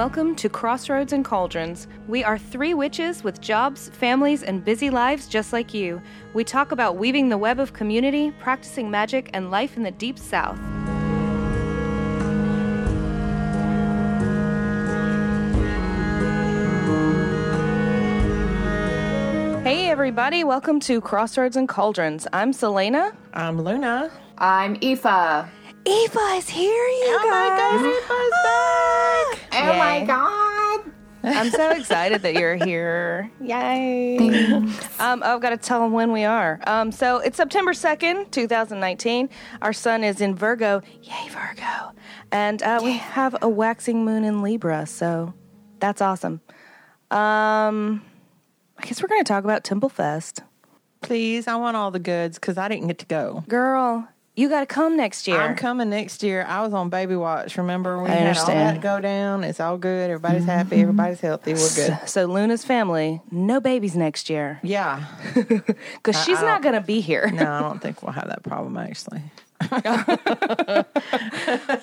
welcome to Crossroads and Cauldrons. We are three witches with jobs, families, and busy lives just like you. We talk about weaving the web of community, practicing magic, and life in the deep south. Hey, everybody, welcome to Crossroads and Cauldrons. I'm Selena. I'm Luna. I'm Aoife. Eva is here, you Oh guys. Oh my Yay. god. I'm so excited that you're here. Yay. Um, oh, I've got to tell them when we are. Um, so it's September 2nd, 2019. Our sun is in Virgo. Yay, Virgo. And uh, we have a waxing moon in Libra. So that's awesome. Um, I guess we're going to talk about Temple Fest. Please, I want all the goods because I didn't get to go. Girl, you got to come next year. I'm coming next year. I was on baby watch. Remember, we I had all understand. that go down. It's all good. Everybody's happy. Everybody's healthy. We're good. So Luna's family, no babies next year Yeah. because she's not going to be here. No, I don't think we'll have that problem actually.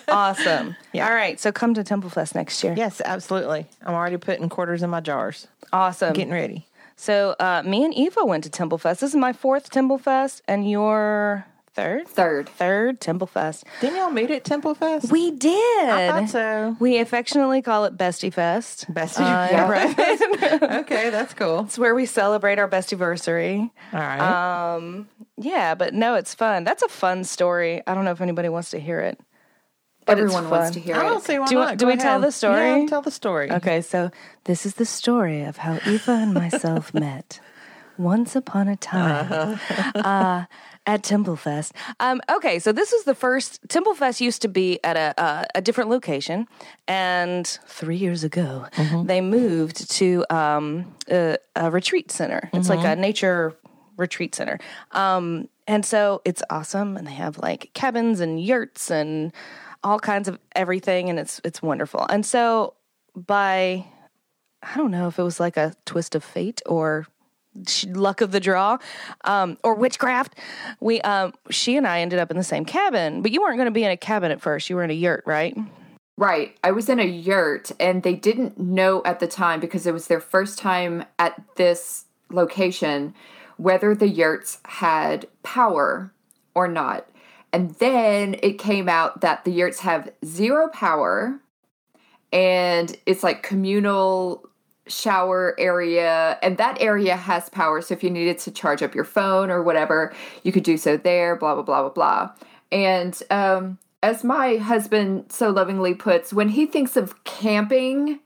Awesome. All right, so come to Temple Fest next year. Yes, absolutely. I'm already putting quarters in my jars. Awesome. Getting ready. So uh, me and Eva went to Temple Fest. This is my fourth Temple Fest, and your third, Third. third Temple Fest. Didn't y'all meet at Temple Fest? We did. I thought so. We affectionately call it Bestie Fest. Bestie. Uh, yeah. okay, that's cool. It's where we celebrate our bestiversary. All right. Um, yeah, but no, it's fun. That's a fun story. I don't know if anybody wants to hear it. But it's Everyone wants to hear I don't it. see why do not. do Go we tell the story? Yeah, tell the story. Okay, so this is the story of how Eva and myself met once upon a time uh, at Templefest. Um, okay, so this is the first Templefest used to be at a uh, a different location, and three years ago they moved to um, a, a retreat center. It's like a nature retreat center. Um, and so it's awesome, and they have like cabins and yurts and all kinds of everything, and it's it's wonderful. And so by I don't know if it was like a twist of fate or luck of the draw um, or witchcraft. We um, she and I ended up in the same cabin, but you weren't going to be in a cabin at first. You were in a yurt, right? Right. I was in a yurt and they didn't know at the time because it was their first time at this location whether the yurts had power or not. And then it came out that the yurts have zero power and it's like communal shower area and that area has power. So if you needed to charge up your phone or whatever you could do so there blah blah blah blah blah. And um as my husband so lovingly puts when he thinks of camping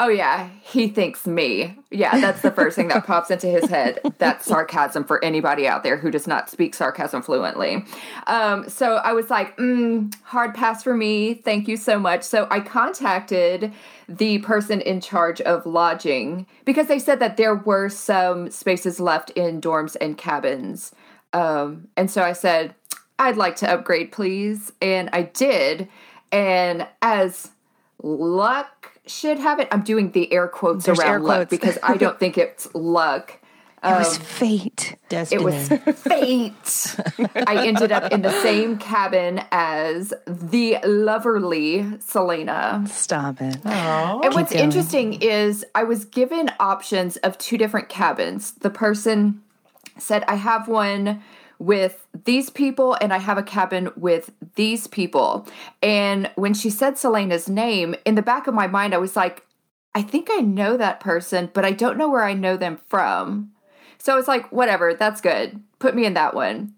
oh yeah. He thinks me. Yeah that's the first thing that pops into his head that's sarcasm for anybody out there who does not speak sarcasm fluently. Um, so i was like mm, hard pass for me. Thank you so much. So i contacted the person in charge of lodging because they said that there were some spaces left in dorms and cabins. Um, and so i said i'd like to upgrade please. And i did. And as luck should have it. I'm doing the air quotes There's around air luck quotes. because I don't think it's luck. It was um, fate. Destiny. It was fate. I ended up in the same cabin as the loverly Selena. Stop it. Aw. And what's going. interesting is I was given options of two different cabins. The person said, I have one with these people and I have a cabin with these people. And when she said Selena's name, in the back of my mind, I was like, I think I know that person, but I don't know where I know them from. So it's like, whatever, that's good. Put me in that one.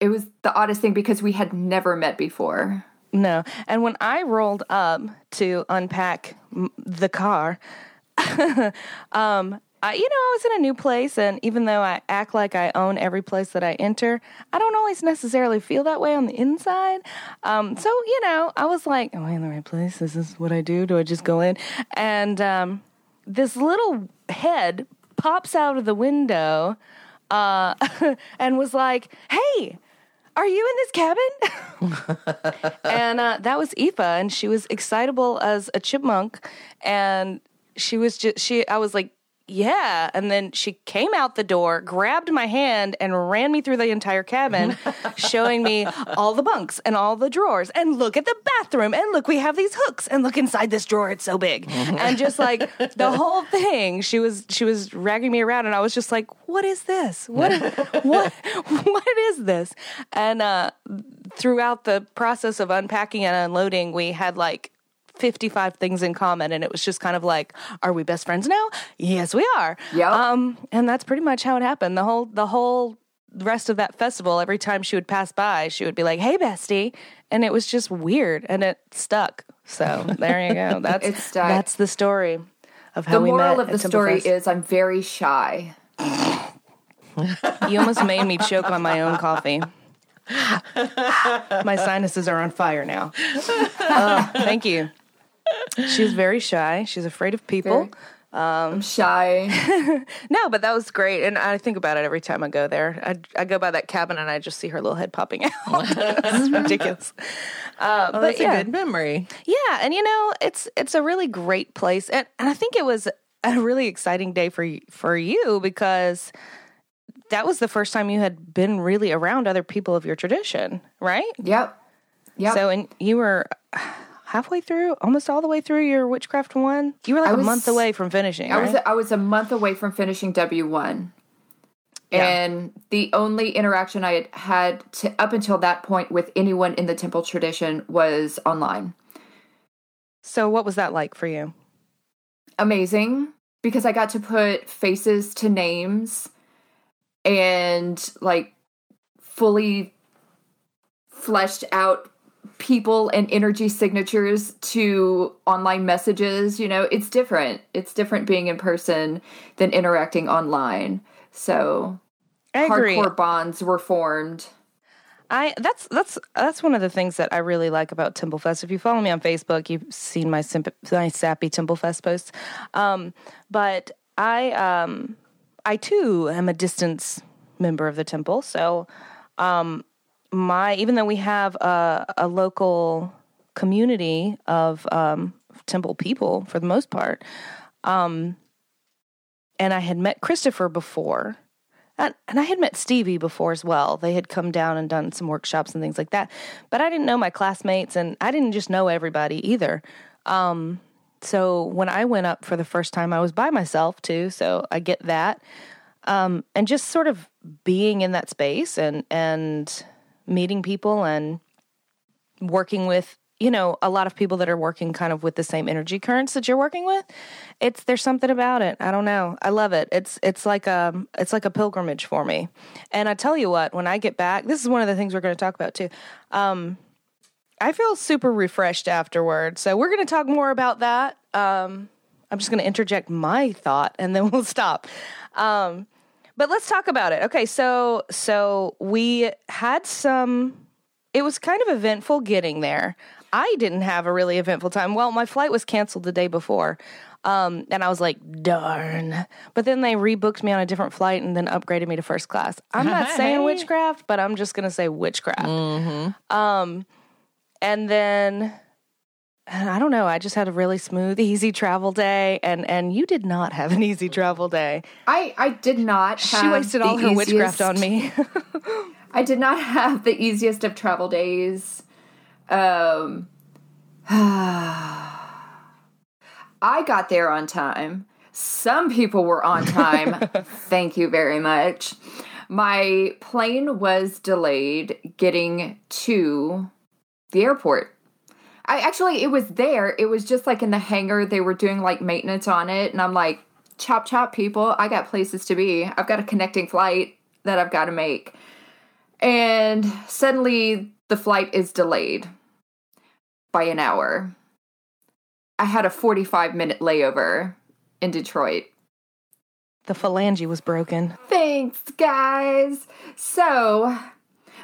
It was the oddest thing because we had never met before. No. And when I rolled up to unpack the car, um, I, you know, I was in a new place, and even though I act like I own every place that I enter, I don't always necessarily feel that way on the inside. Um, so, you know, I was like, "Am I in the right place? Is this what I do? Do I just go in?" And um, this little head pops out of the window uh, and was like, "Hey." Are you in this cabin? and uh, that was Aoife, and she was excitable as a chipmunk, and she was just she. I was like, yeah. And then she came out the door, grabbed my hand, and ran me through the entire cabin, showing me all the bunks and all the drawers. And look at the bathroom. And look, we have these hooks. And look inside this drawer, it's so big. and just like the whole thing, she was she was ragging me around, and I was just like, "What is this? What, what what is this?" And uh, throughout the process of unpacking and unloading, we had like 55 things in common and it was just kind of like are we best friends now yes we are Yep. um and that's pretty much how it happened the whole the whole rest of that festival every time she would pass by she would be like hey bestie and it was just weird and it stuck so there you go that's It stuck. that's the story of how The we moral met of the story Templefest. is I'm very shy. you almost made me choke on my own coffee my sinuses are on fire now Oh, thank you she's very shy she's afraid of people I'm shy. No, but that was great, and I think about it every time I go there. I, I go by that cabin and I just see her little head popping out. is ridiculous. Uh, Oh, but that's yeah, a good memory. yeah, and you know, it's it's a really great place, and, and I think it was a really exciting day for for you because that was the first time you had been really around other people of your tradition, right? Yep. Yep. So, and you were halfway through, almost all the way through your witchcraft one. You were like I a was- month away from finishing. I right? was I was a month away from finishing W one, Yeah. and the only interaction I had had to, up until that point with anyone in the temple tradition was online. so, what was that like for you? Amazing because I got to put faces to names and like fully fleshed out people and energy signatures to online messages you know it's different it's different being in person than interacting online so I agree. hardcore bonds were formed I that's that's that's one of the things that I really like about Templefest. If you follow me on Facebook, you've seen my simp- my sappy Templefest posts. Um, but I um, I too am a distance member of the temple, so um, my even though we have a, a local community of um, temple people for the most part, um, and I had met Christopher before. And, and I had met Stevie before as well. They had come down and done some workshops and things like that. But I didn't know my classmates and I didn't just know everybody either. Um, so when I went up for the first time, I was by myself too. So I get that. Um, and just sort of being in that space and, and meeting people and working with you know a lot of people that are working kind of with the same energy currents that you're working with it's there's something about it. I don't know. I love it. It's it's like a it's like a pilgrimage for me. And i tell you what when i get back this is one of the things we're going to talk about too. Um i feel super refreshed afterwards so we're going to talk more about that. Um i'm just going to interject my thought and then we'll stop. Um but let's talk about it okay so so we had some it was kind of eventful getting there. I didn't have a really eventful time. Well, my flight was canceled the day before. Um, and I was like, darn. But then they rebooked me on a different flight and then upgraded me to first class. I'm not saying witchcraft, but I'm just going to say witchcraft. Um, and then I don't know. I just had a really smooth, easy travel day, and and you did not have an easy travel day. i i did not She wasted all her witchcraft on me. I did not have the easiest of travel days. Um, I got there on time. Some people were on time. Thank you very much. My plane was delayed getting to the airport. I actually, it was there. It was just like in the hangar. They were doing like maintenance on it. And I'm like, chop, chop, people. I got places to be. I've got a connecting flight that I've got to make. And suddenly the flight is delayed by an hour. I had a 45 minute layover in Detroit. the phalange was broken. Thanks, guys. So,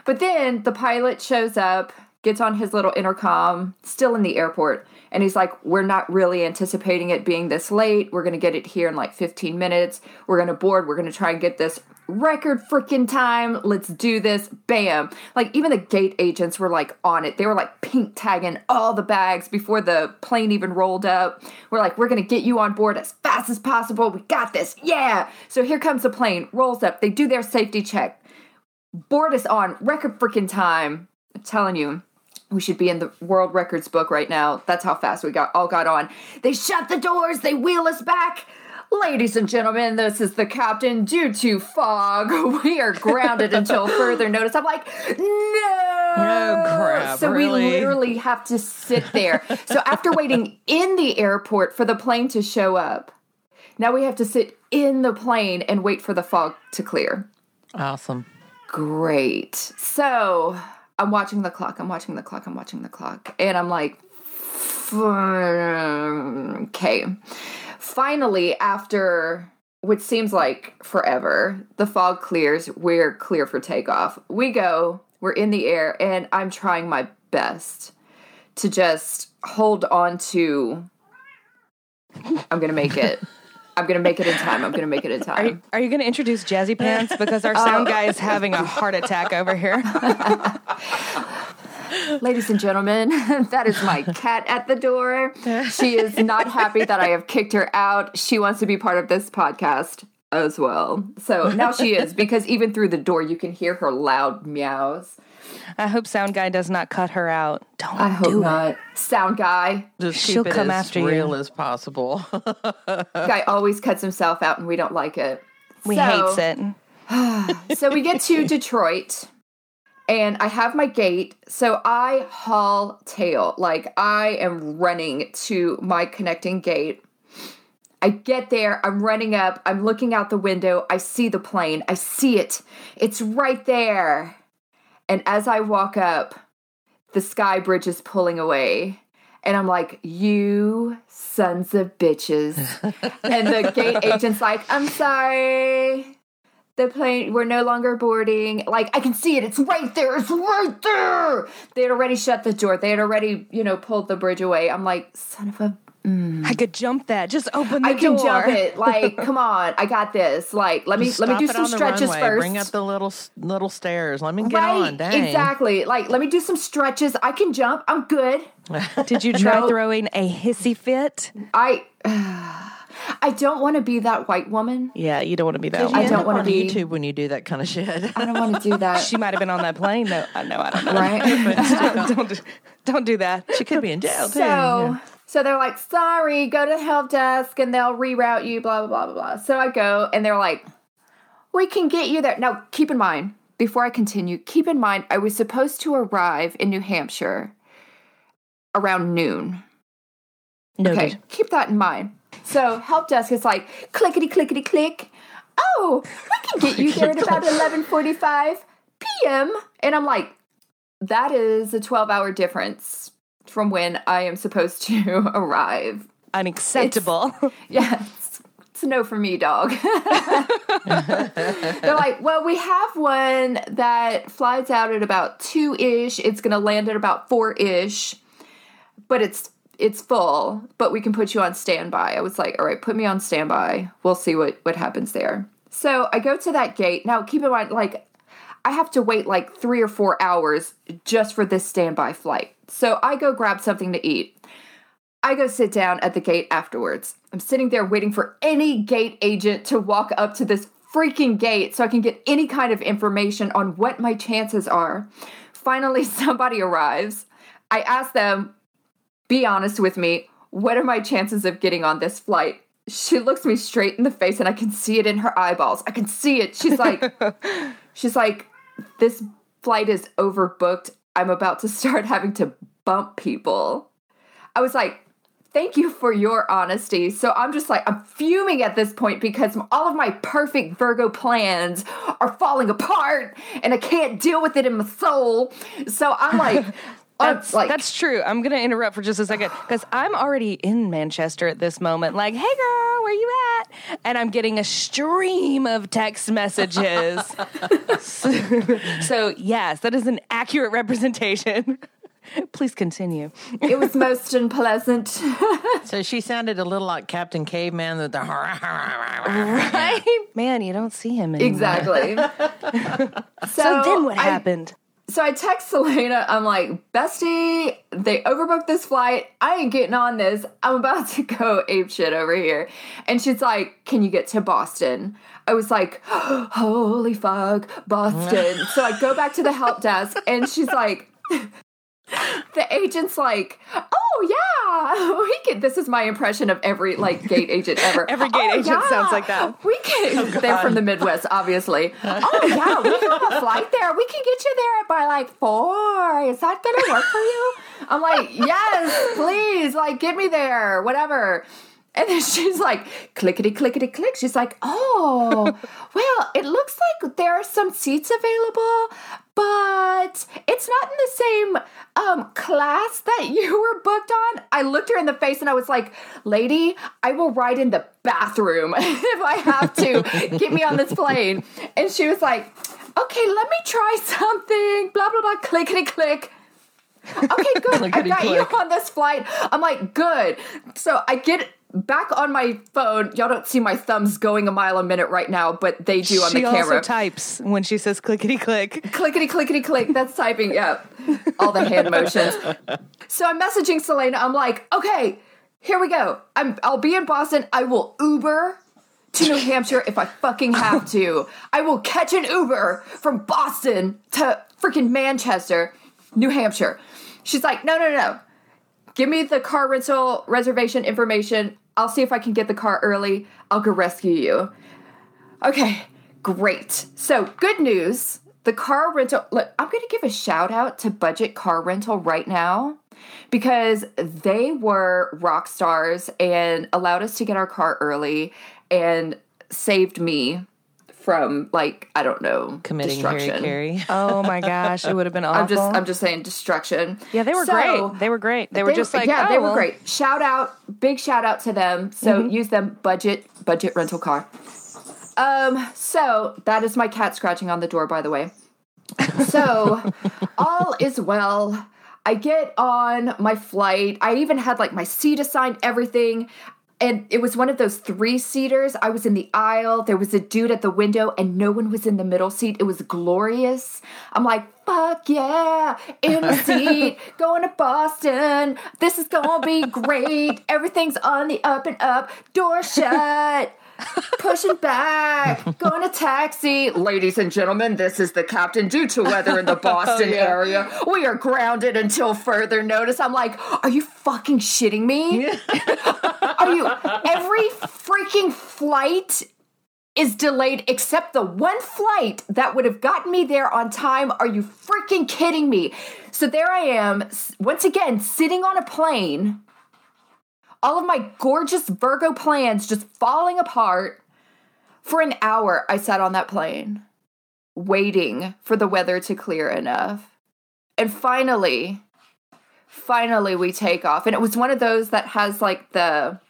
but then the pilot shows up, gets on his little intercom, still in the airport, and he's like, We're not really anticipating it being this late. We're going to get it here in like 15 minutes. We're going to board. We're going to try and get this record freaking time. Let's do this. Bam. Like even the gate agents were like on it. They were like pink tagging all the bags before the plane even rolled up. We're like, we're going to get you on board as fast as possible. We got this. Yeah. So here comes the plane, rolls up. They do their safety check. Board us on record freaking time. I'm telling you. We should be in the world records book right now. That's how fast we got all got on. They shut the doors, they wheel us back. Ladies and gentlemen, this is the captain. Due to fog, we are grounded until further notice. I'm like, no. Oh, crap, So really? we literally have to sit there. so after waiting in the airport for the plane to show up, now we have to sit in the plane and wait for the fog to clear. Awesome. Great. So I'm watching the clock. I'm watching the clock. I'm watching the clock. And I'm like, okay. Finally, after which seems like forever, the fog clears. We're clear for takeoff. We go. We're in the air. And I'm trying my best to just hold on to. I'm going to make it. I'm to make it in time. I'm to make it in time. Are you, are you to introduce Jazzy Pants? Because our oh. sound guy is having a heart attack over here. Ladies and gentlemen, that is my cat at the door. She is not happy that I have kicked her out. She wants to be part of this podcast as well. So now she is, because even through the door, you can hear her loud meows. I hope sound guy does not cut her out. Don't I hope do not. Sound guy. Just She'll keep it come as after you. real as possible. Guy always cuts himself out and we don't like it. it. We So- hates it. so we get to Detroit and I have my gate. So I haul tail. Like I am running to my connecting gate. I get there, I'm running up, I'm looking out the window, I see the plane, I see it. It's right there. And as I walk up, the sky bridge is pulling away. And I'm like, you sons of bitches. and the gate agent's like, I'm sorry. The plane we're no longer boarding. Like i can see it. It's right there. It's right there. They had already shut the door. They had already you know pulled the bridge away. I'm like son of a Mm. I could jump that. Just open the door. i can jump it like come on i got this like let me Just let me do it some on stretches runway. first Bring up the little little stairs. Let me get right on. Dang. exactly like let me do some stretches i can jump i'm good Did you try No. throwing a hissy fit? i i don't want to be that white woman Yeah, you don't want to be that You one. I don't wanna on be- YouTube when you do that kind of shit. i don't want to do that She might have been on that plane. No, I know. I don't know. right don't, do- don't do that. she could be in jail too. So, yeah. So they're like, sorry, go to the help desk and they'll reroute you, blah, blah, blah, blah, blah. So I go and they're like, we can get you there. Now, keep in mind, before I continue, keep in mind, I was supposed to arrive in New Hampshire around noon. Noted. Okay, keep that in mind. So help desk is like clickety clickety click. Oh, we can get you there at about eleven forty five p.m. And I'm like, that is a twelve hour difference from when I am supposed to arrive. Unacceptable. Yeah, it's, it's a no for me, dog. They're like, well, we have one that flies out at about two ish. It's going to land at about four ish, but it's it's full. But we can put you on standby. I was like, all right, put me on standby. We'll see what what happens there. So I go to that gate. Now, keep in mind, like, I have to wait like three or four hours just for this standby flight. So I go grab something to eat. I go sit down at the gate afterwards. I'm sitting there waiting for any gate agent to walk up to this freaking gate so I can get any kind of information on what my chances are. Finally, somebody arrives. I ask them, be honest with me, what are my chances of getting on this flight? She looks me straight in the face and I can see it in her eyeballs. I can see it. She's like, she's like, this flight is overbooked. I'm about to start having to bump people. I was like, thank you for your honesty. So I'm just like, I'm fuming at this point because all of my perfect Virgo plans are falling apart and I can't deal with it in my soul. So I'm like, That's, like, that's true. I'm going to interrupt for just a second because I'm already in Manchester at this moment. Like, hey girl, where you at? And I'm getting a stream of text messages. so, so, yes, that is an accurate representation. Please continue. It was most unpleasant. So she sounded a little like Captain Caveman with the. Right? Man, you don't see him anymore. exactly. So then what I- happened? So I text Selena. I'm like, Bestie, they overbooked this flight. I ain't getting on this. I'm about to go ape shit over here. And she's like, Can you get to Boston? I was like, Holy fuck, Boston. so I go back to the help desk, and she's like, the agent's like, oh yeah, we can. This is my impression of every like gate agent ever. Every gate "Oh, agent sounds like that. We can. Oh, they're from the Midwest, obviously. oh yeah, we can have a flight there. We can get you there by like four. Is that gonna work for you? I'm like, yes, please, like get me there, whatever. And then she's like, clickety clickety click. She's like, oh, well, it looks like there are some seats available, but it's not in the same um, class that you were booked on. I looked her in the face and I was like, lady, I will ride in the bathroom if I have to. Get me on this plane. And she was like, okay, let me try something. Blah, blah, blah. Clickety click. Okay, good. I got you on this flight. I'm like, good. So I get back on my phone. Y'all don't see my thumbs going a mile a minute right now, but they do on she the also camera. types when she says clickety click. clickety clickety click. That's typing. Yeah, all the hand motions. So I'm messaging Selena. I'm like, okay, here we go. I'm. I'll be in Boston. I will Uber to New Hampshire if I fucking have to. I will catch an Uber from Boston to freaking Manchester, New Hampshire. She's like, no, no, no. Give me the car rental reservation information. I'll see if I can get the car early. I'll go rescue you. Okay, great. So, good news. The car rental, look, I'm going to give a shout out to Budget Car Rental right now because they were rock stars and allowed us to get our car early and saved me from like I don't know Committing Harry destruction. Carey. Oh my gosh, it would have been awful. I'm just I'm just saying destruction. yeah, they were So- great. They were great. They were they- just like, yeah, oh, they were well. great. Shout out, big shout out to them. So Mm-hmm. use them budget budget rental car. Um, so that is my cat scratching on the door, by the way. So all is well. I get on my flight. I even had like my seat assigned, everything. And it was one of those three seaters. I was in the aisle. There was a dude at the window, and no one was in the middle seat. It was glorious. I'm like, fuck yeah, in the seat, going to Boston. This is gonna be great. Everything's on the up and up. Door shut. Pushing back, going to taxi. Ladies and gentlemen, this is the captain. Due to weather in the Boston oh, area, we are grounded until further notice. I'm like, are you fucking shitting me? are you? Every freaking flight is delayed except the one flight that would have gotten me there on time. Are you freaking kidding me? So there I am, once again, sitting on a plane all of my gorgeous Virgo plans just falling apart. For an hour, I sat on that plane, waiting for the weather to clear enough. And finally, finally, we take off. And it was one of those that has like the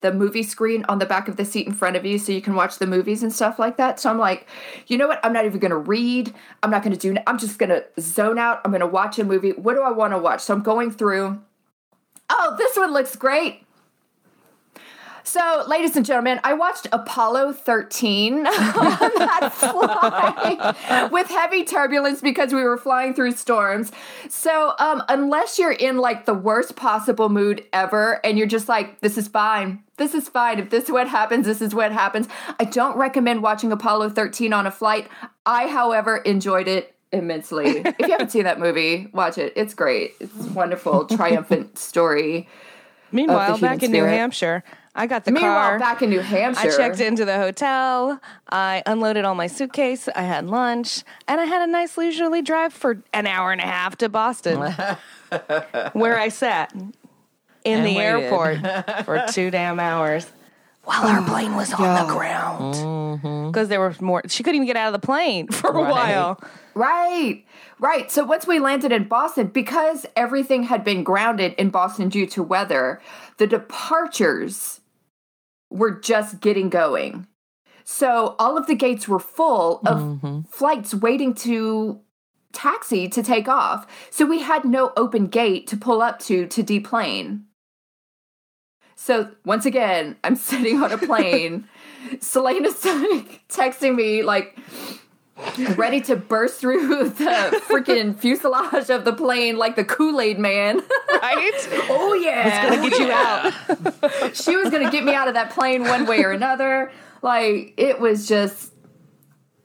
the movie screen on the back of the seat in front of you so you can watch the movies and stuff like that. So I'm like, you know what? I'm not even going to read. I'm not going to do I'm just going to zone out. I'm going to watch a movie. What do I want to watch? So I'm going through Oh, this one looks great. So, ladies and gentlemen, I watched Apollo 13 on that flight with heavy turbulence because we were flying through storms. So, um, unless you're in like the worst possible mood ever and you're just like, this is fine, this is fine. If this is what happens, this is what happens. I don't recommend watching Apollo 13 on a flight. I, however, enjoyed it immensely. if you haven't seen that movie, watch it. It's great. It's a wonderful, triumphant story. Meanwhile, back in New. Hampshire, I got the Meanwhile, car. back in New Hampshire, I checked into the hotel. I unloaded all my suitcase. I had lunch, and I had a nice leisurely drive for an hour and a half to Boston, where I sat in And the waited. airport for two damn hours while our plane was on the ground. Mm-hmm. Because there was more. She couldn't even get out of the plane for a Right. while. Right, right. So once we landed in Boston, because everything had been grounded in Boston due to weather, the departures were just getting going. So all of the gates were full of mm-hmm. flights waiting to taxi to take off. So we had no open gate to pull up to to deplane. So once again, I'm sitting on a plane. Selena's texting me like ready to burst through the freaking fuselage of the plane like the Kool-Aid man. Right? oh yeah. Gonna get you oh, out. she was going to get me out of that plane one way or another. Like it was just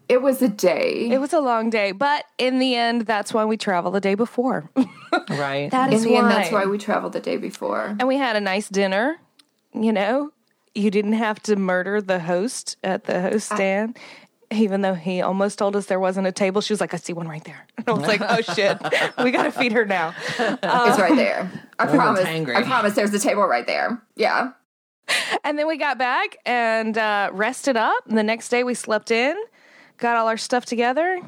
it was a day. It was a long day, but in the end, that's why we travel the day before. Right. That In the why. end, that's why we traveled the day before. and we had a nice dinner. You know, you didn't have to murder the host at the host stand. Even though he almost told us there wasn't a table, she was like, "I see one right there." And I was like, "Oh shit, we got to feed her now." it's right there. I promise. hangry. I promise. There's a table right there. Yeah. And then we got back and uh, rested up. And the next day we slept in, got all our stuff together,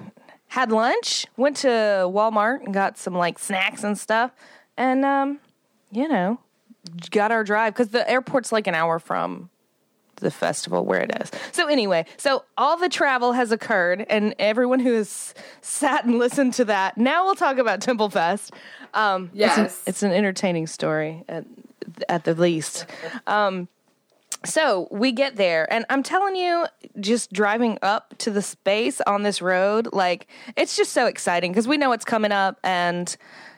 had lunch, went to Walmart and got some like snacks and stuff. And, um, you know, got our drive because the airport's like an hour from the festival where it is. So anyway, so all the travel has occurred, and everyone who has sat and listened to that. Now we'll talk about Temple Fest. Um, it's an- Yes. it's an, entertaining story at, at the least. Um, so we get there, and I'm telling you, just driving up to the space on this road, like it's just so exciting because we know it's coming up, and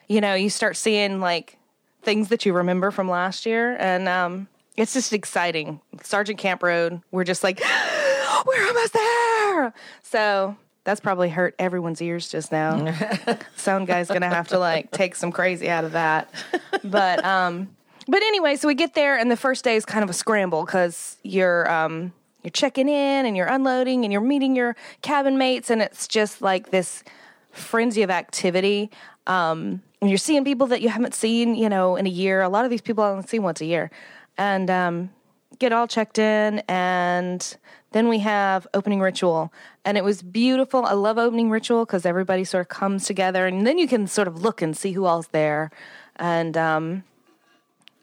you know, you start seeing like things that you remember from last year, and um, it's just exciting. Sergeant Camp Road, we're just like, we're almost there. So that's probably hurt everyone's ears just now. Sound guy's gonna have to like take some crazy out of that, but um. But anyway, so we get there, and the first day is kind of a scramble because you're um, you're checking in and you're unloading and you're meeting your cabin mates, and it's just like this frenzy of activity. Um, and you're seeing people that you haven't seen, you know, in a year. A lot of these people I only see once a year, and um, get all checked in, and then we have opening ritual, and it was beautiful. I love opening ritual because everybody sort of comes together, and then you can sort of look and see who all's there, and um,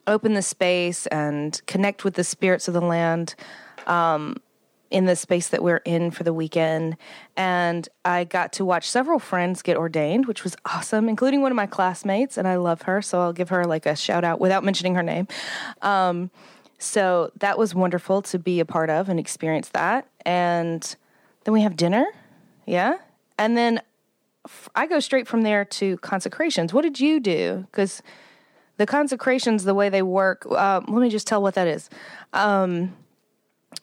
open the space and connect with the spirits of the land um, in the space that we're in for the weekend. And I got to watch several friends get ordained, which was awesome, including one of my classmates, and I love her, so I'll give her like a shout out without mentioning her name. Um, so that was wonderful to be a part of and experience that. And then we have dinner, yeah, and then I go straight from there to consecrations. What did you do? Because the consecrations, the way they work, um, let me just tell what that is. Um,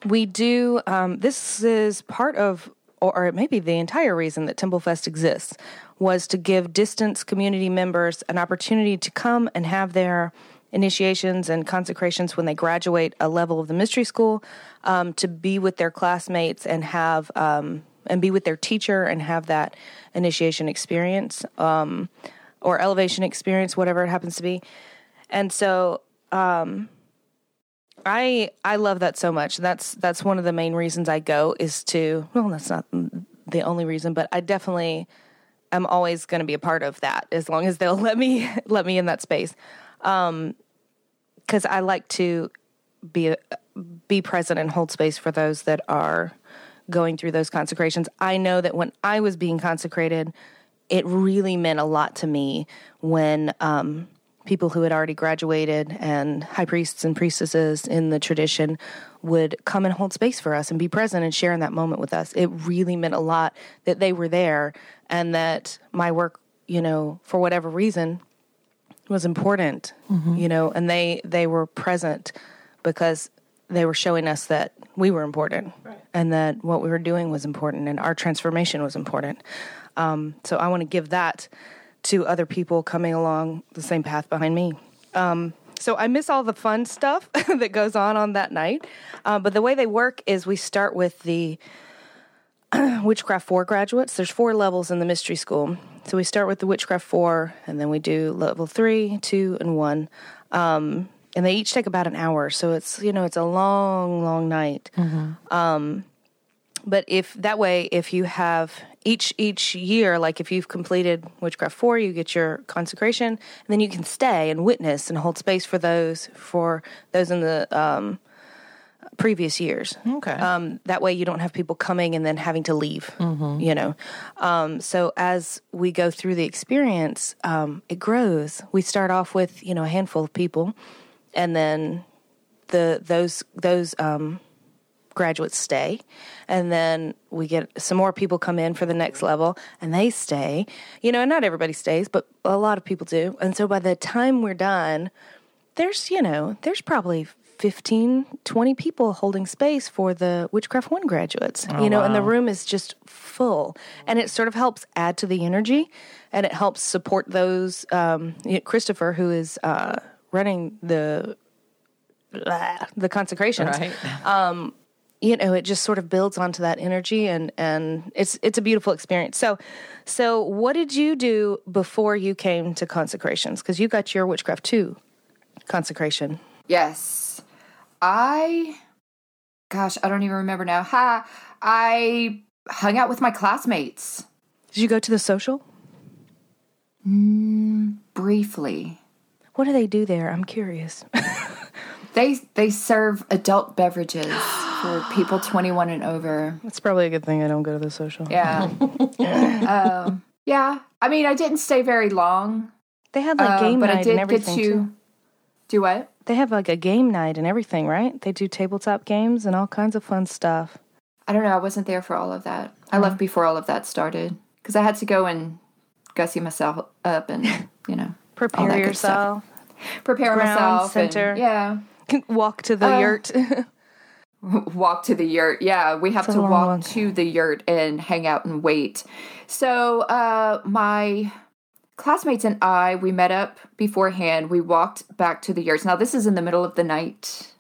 we do, um, this is part of, or, it may be the entire reason that Templefest exists, was to give distance community members an opportunity to come and have their initiations and consecrations when they graduate a level of the mystery school, um, to be with their classmates and have, um, and be with their teacher and have that initiation experience. Um, or elevation experience, whatever it happens to be. And so um I I love that so much. That's that's one of the main reasons I go is to well, that's not the only reason, but I definitely am always going to be a part of that as long as they'll let me let me in that space. Um cuz I like to be be present and hold space for those that are going through those consecrations. I know that when I was being consecrated, it really meant a lot to me when um, people who had already graduated and high priests and priestesses in the tradition would come and hold space for us and be present and share in that moment with us. It really meant a lot that they were there and that my work, you know, for whatever reason, was important, you know, and they they were present because they were showing us that we were important and that what we were doing was important and our transformation was important. Um, so I want to give that to other people coming along the same path behind me. Um, so I miss all the fun stuff that goes on on that night. Uh, but the way they work is we start with the Witchcraft 4 graduates. There's four levels in the mystery school. So we start with the Witchcraft 4, and then we do level 3, 2, and 1. Um, and they each take about an hour. So it's, you know, it's a long, long night. Um, but if that way, if you have each each year, like if you've completed Witchcraft 4, you get your consecration, and then you can stay and witness and hold space for those for those in the um, previous years. Okay. Um, that way you don't have people coming and then having to leave, you know. Um, so as we go through the experience, um, it grows. We start off with, you know, a handful of people and then the those those um, graduates stay and then we get some more people come in for the next level and they stay. You know and not everybody stays but a lot of people do. And so by the time we're done there's you know there's probably 15 20 people holding space for the witchcraft one graduates you know and the room is just full. And it sort of helps add to the energy and it helps support those um, you know, christopher who is uh, running the the consecrations. Right. You know it just sort of builds onto that energy and and it's it's a beautiful experience so so what did you do before you came to consecrations because you got your witchcraft 2 consecration Yes. I gosh, I don't even remember now. Ha. I hung out with my classmates did you go to the social mm, briefly. what do they do there i'm curious They they serve adult beverages for people 21 and over. that's probably a good thing i don't go to the social Yeah. um, yeah. I mean, I didn't stay very long, they had like uh, game but night I did and get everything to too do what? they have like a game night and everything right they do tabletop games and all kinds of fun stuff I don't know. I wasn't there for all of that. I left before all of that started because I had to go and gussy myself up and you know prepare that good stuff. yourself prepare Ground myself. and- center. yeah. walk to the Uh, yurt walk to the yurt. Yeah, we have It's to walk walk. to the yurt and hang out and wait. So, uh, my classmates and I, we met up beforehand. We walked back to the yurts. Now, this is in the middle of the night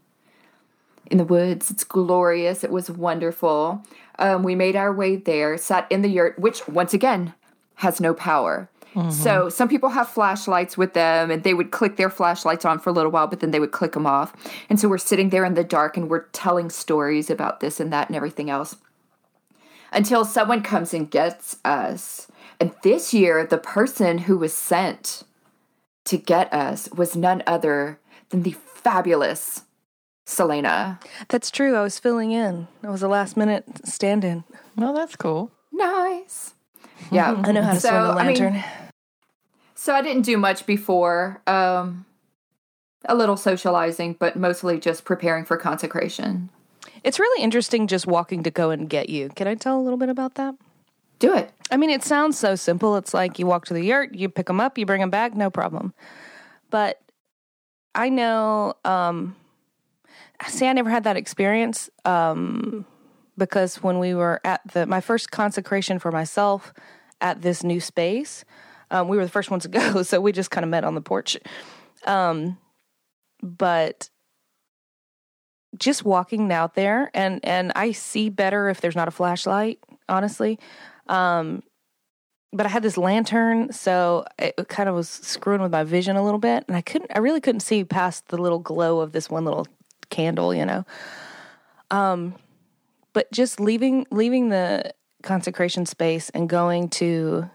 in the woods. It's glorious. It was wonderful. Um, we made our way there, sat in the yurt, which once again has no power. Mm-hmm. So some people have flashlights with them and they would click their flashlights on for a little while, but then they would click them off. And so we're sitting there in the dark and we're telling stories about this and that and everything else until someone comes and gets us. And this year, the person who was sent to get us was none other than the fabulous Selena. That's true. I was filling in. I was a last minute stand in. well, that's cool. Nice. Yeah. I know how to So, swing a I mean, lantern. So I didn't do much before. Um, a little socializing, but mostly just preparing for consecration. it's really interesting just walking to go and get you. Can I tell a little bit about that? Do it. I mean, it sounds so simple. It's like you walk to the yurt, you pick them up, you bring them back, no problem. But I know, um, see, I never had that experience um, because when we were at the my first consecration for myself at this new space, um, we were the first ones to go, so we just kind of met on the porch. Um, but just walking out there and and I see better if there's not a flashlight, honestly. Um but I had this lantern, so it kind of was screwing with my vision a little bit, and I couldn't I really couldn't see past the little glow of this one little candle, you know. Um but just leaving leaving the consecration space and going to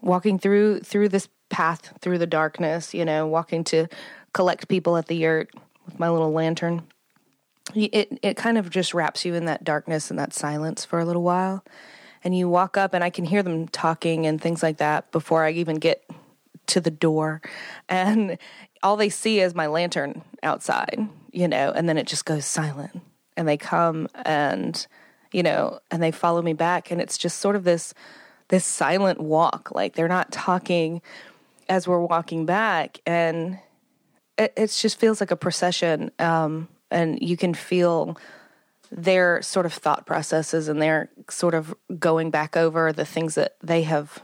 walking through through this path through the darkness, you know, walking to collect people at the yurt with my little lantern. It it kind of just wraps you in that darkness and that silence for a little while. And you walk up and I can hear them talking and things like that before I even get to the door. And all they see is my lantern outside you know and then it just goes silent. And they come and you know and they follow me back and it's just sort of this this silent walk like they're not talking as we're walking back and it, it just feels like a procession um, and you can feel their sort of thought processes and their sort of going back over the things that they have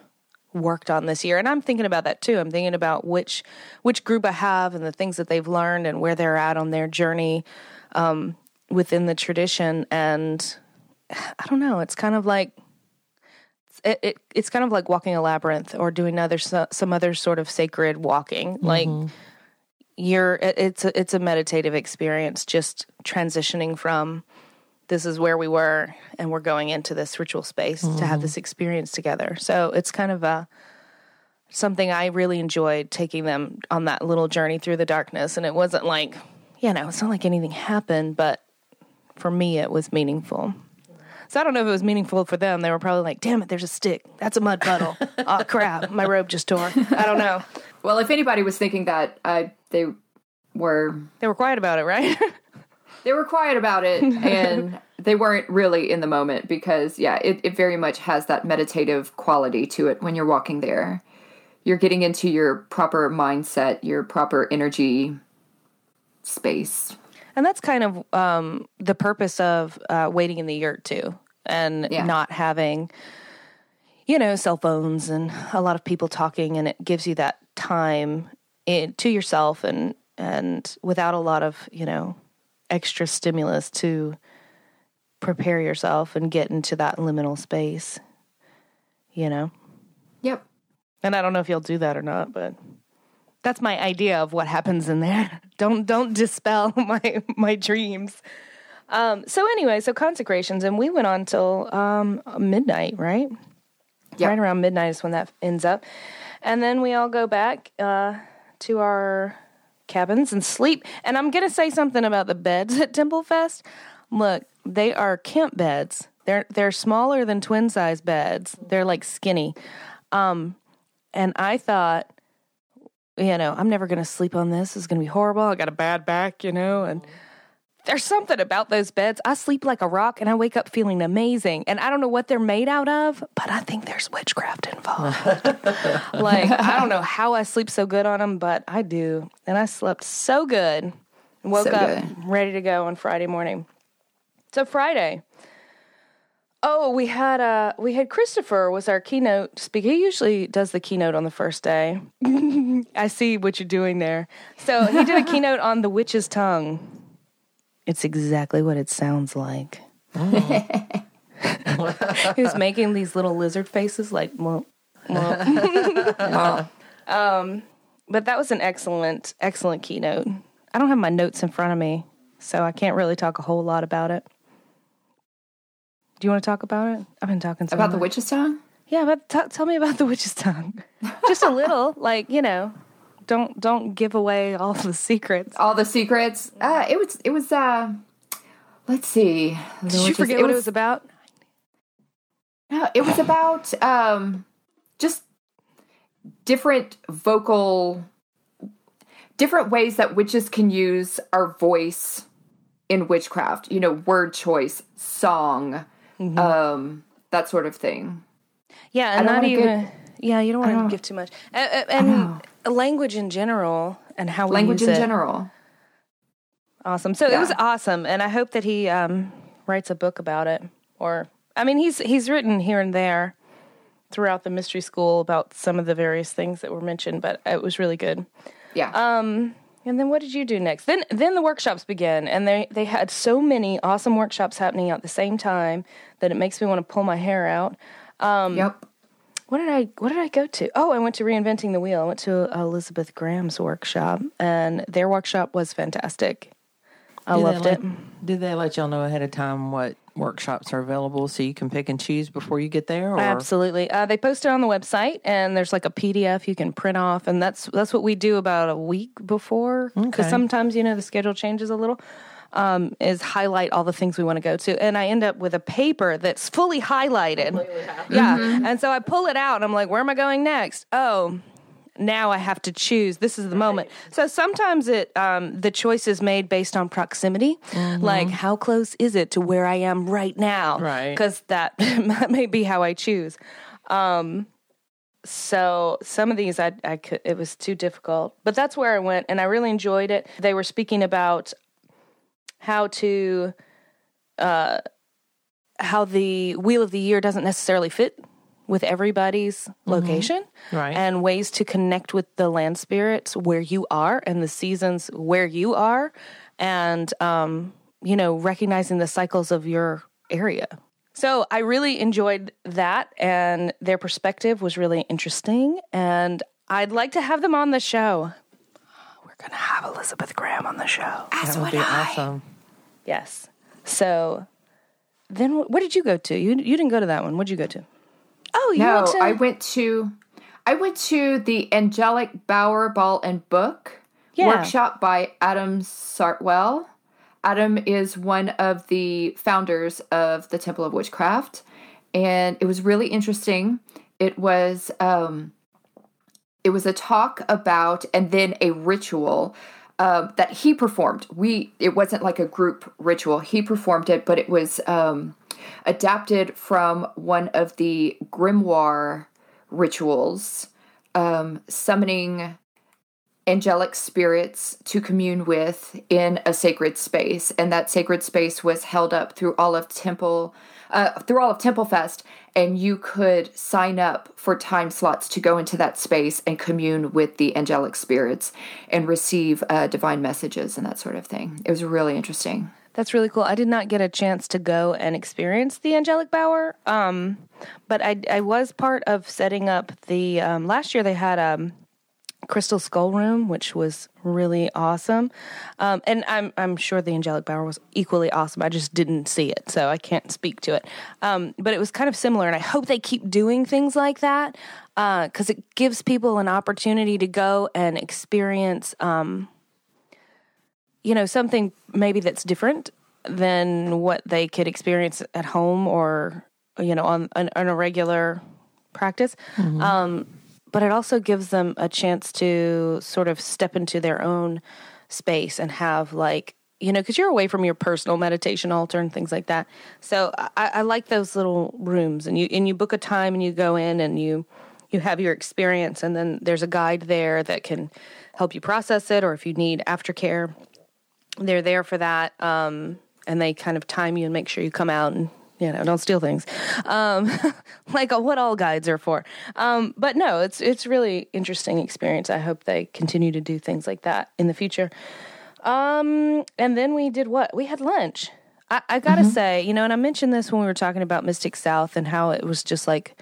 worked on this year. And i'm thinking about that too. I'm thinking about which which group i have and the things that they've learned and where they're at on their journey um, within the tradition. And i don't know. It's kind of like it, it it's kind of like walking a labyrinth or doing other some other sort of sacred walking. Mm-hmm. Like you're it's a, it's a meditative experience just transitioning from this is where we were and we're going into this ritual space to have this mm-hmm. experience together. So it's kind of a something i really enjoyed taking them on that little journey through the darkness. And it wasn't like you know it's not like anything happened but for me, it was meaningful. So I don't know if it was meaningful for them. They were probably like, "Damn it, there's a stick. That's a mud puddle. oh crap, my robe just tore." I don't know. Well, if anybody was thinking that, uh, they were They were quiet about it, right? they were quiet about it and they weren't really in the moment because yeah it, it very much has that meditative quality to it when you're walking there you're getting into your proper mindset your proper energy space And that's kind of um, the purpose of uh, waiting in the yurt too, and Yeah. not having, you know, cell phones and a lot of people talking, and it gives you that time in, to yourself and and without a lot of you know extra stimulus to prepare yourself and get into that liminal space. You know, yep and I don't know if you'll do that or not, but that's my idea of what happens in there. Don't don't dispel my my dreams. Um, so anyway, so consecrations, and we went on till um, midnight, right? Yep. Right around midnight is when that ends up, and then we all go back uh, to our cabins and sleep. And I'm gonna say something about the beds at Templefest. Look, they are camp beds. They're they're smaller than twin size beds. They're like skinny. Um, and I thought, you know, I'm never going to sleep on this. It's going to be horrible. I got a bad back, you know, and there's something about those beds. I sleep like a rock and I wake up feeling amazing. And I don't know what they're made out of, but I think there's witchcraft involved. like, I don't know how I sleep so good on them, but I do. And I slept so good. Woke So up good. ready to go on Friday morning. So Friday. Oh, we had uh we had Christopher was our keynote speaker. He usually does the keynote on the first day. I see what you're doing there. So he did a keynote on the witch's tongue. It's exactly what it sounds like. he was making these little lizard faces like well, um but that was an excellent excellent keynote. I don't have my notes in front of me, so I can't really talk a whole lot about it. Do you want to talk about it? I've been talking so about the witch's tongue Yeah, but t- tell me about the witch's tongue. Just a little, like you know, don't don't give away all the secrets. all the secrets uh it was it was uh let's see The Did you forget what it was about? No, it was about um just different vocal different ways that witches can use our voice in witchcraft. You know, word choice, song, um that sort of thing. Yeah, and don't even. give- yeah, you don't want to give too much, uh, and language in general, and how we Language in it. general. Awesome. So it was awesome, and I hope that he um, writes a book about it. Or, I mean, he's he's written here and there throughout the mystery school about some of the various things that were mentioned, but it was really good. Yeah. Um, and then what did you do next? Then then the workshops began, and they they had so many awesome workshops happening at the same time that it makes me want to pull my hair out. Um, yep. What did I what did I go to? Oh, I went to reinventing the wheel. I went to Elizabeth Graham's workshop, and their workshop was fantastic. I Do they loved let- it. Did they let y'all know ahead of time what workshops are available so you can pick and choose before you get there? Or? Absolutely. Uh, they post it on the website, and there's like a PDF you can print off, and that's that's what we do about a week before because Okay. sometimes you know the schedule changes a little. Um, is highlight all the things we want to go to, and I end up with a paper that's fully highlighted. Yeah, and so I pull it out, and I'm like, "Where am I going next?" Oh, now I have to choose. This is the moment. So sometimes it um, the choice is made based on proximity, like how close is it to where I am right now? Right. Because that may be how I choose. Um, so some of these I I could it was too difficult, but that's where I went, and I really enjoyed it. They were speaking about how to uh how the wheel of the year doesn't necessarily fit with everybody's location Right. and ways to connect with the land spirits where you are and the seasons where you are and um you know recognizing the cycles of your area. So i really enjoyed that and their perspective was really interesting and i'd like to have them on the show. We're gonna have elizabeth graham on the show. That would be awesome. yes. So then what did you go to? You you didn't go to that one. What did you go to oh you No, went to I went to I went to the Angelic Bower Ball and Book Yeah. workshop by Adam Sartwell. Adam is one of the founders of the Temple of Witchcraft, and it was really interesting. It was um, it was a talk about and then a ritual um, that he performed. We it wasn't like a group ritual. He performed it, but it was um, adapted from one of the grimoire rituals, um, summoning angelic spirits to commune with in a sacred space, and that sacred space was held up through all of Temple, uh, through all of Templefest, and you could sign up for time slots to go into that space and commune with the angelic spirits and receive uh, divine messages and that sort of thing. It was really interesting. That's really cool. I did not get a chance to go and experience the angelic bower, um, but I, I was part of setting up the. Um, last year they had a Crystal Skull Room, which was really awesome. Um, and I'm I'm sure the Angelic Bower was equally awesome. I just didn't see it, so I can't speak to it. Um, but it was kind of similar, and I hope they keep doing things like that because uh, it gives people an opportunity to go and experience, um, you know, something maybe that's different than what they could experience at home or you know on, on, on a regular practice. Mm-hmm. Um, but it also gives them a chance to sort of step into their own space and have like you know because you're away from your personal meditation altar and things like that so I, I, like those little rooms and you and you book a time and you go in and you you have your experience and then there's a guide there that can help you process it or if you need aftercare they're there for that um, and they kind of time you and make sure you come out and you know, don't steal things, um, like uh, what all guides are for. Um, but no, it's it's really interesting experience. I hope they continue to do things like that in the future. Um, and then we did what? We had lunch. I, I gotta mm-hmm. say, you know, and I mentioned this when we were talking about Mystic South and how it was just like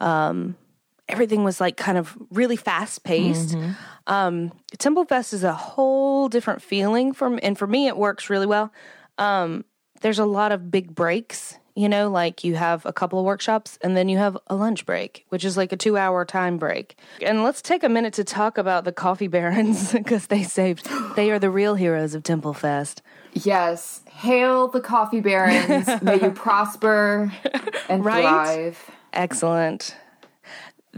um, everything was like kind of really fast paced. Mm-hmm. Um, Templefest is a whole different feeling from, and for me, it works really well. Um, there's a lot of big breaks you know, like you have a couple of workshops and then you have a lunch break, which is like a two hour time break. And let's take a minute to talk about the coffee barons because they saved, they are the real heroes of Templefest. Yes. Hail the coffee barons. May you prosper and right? thrive. Excellent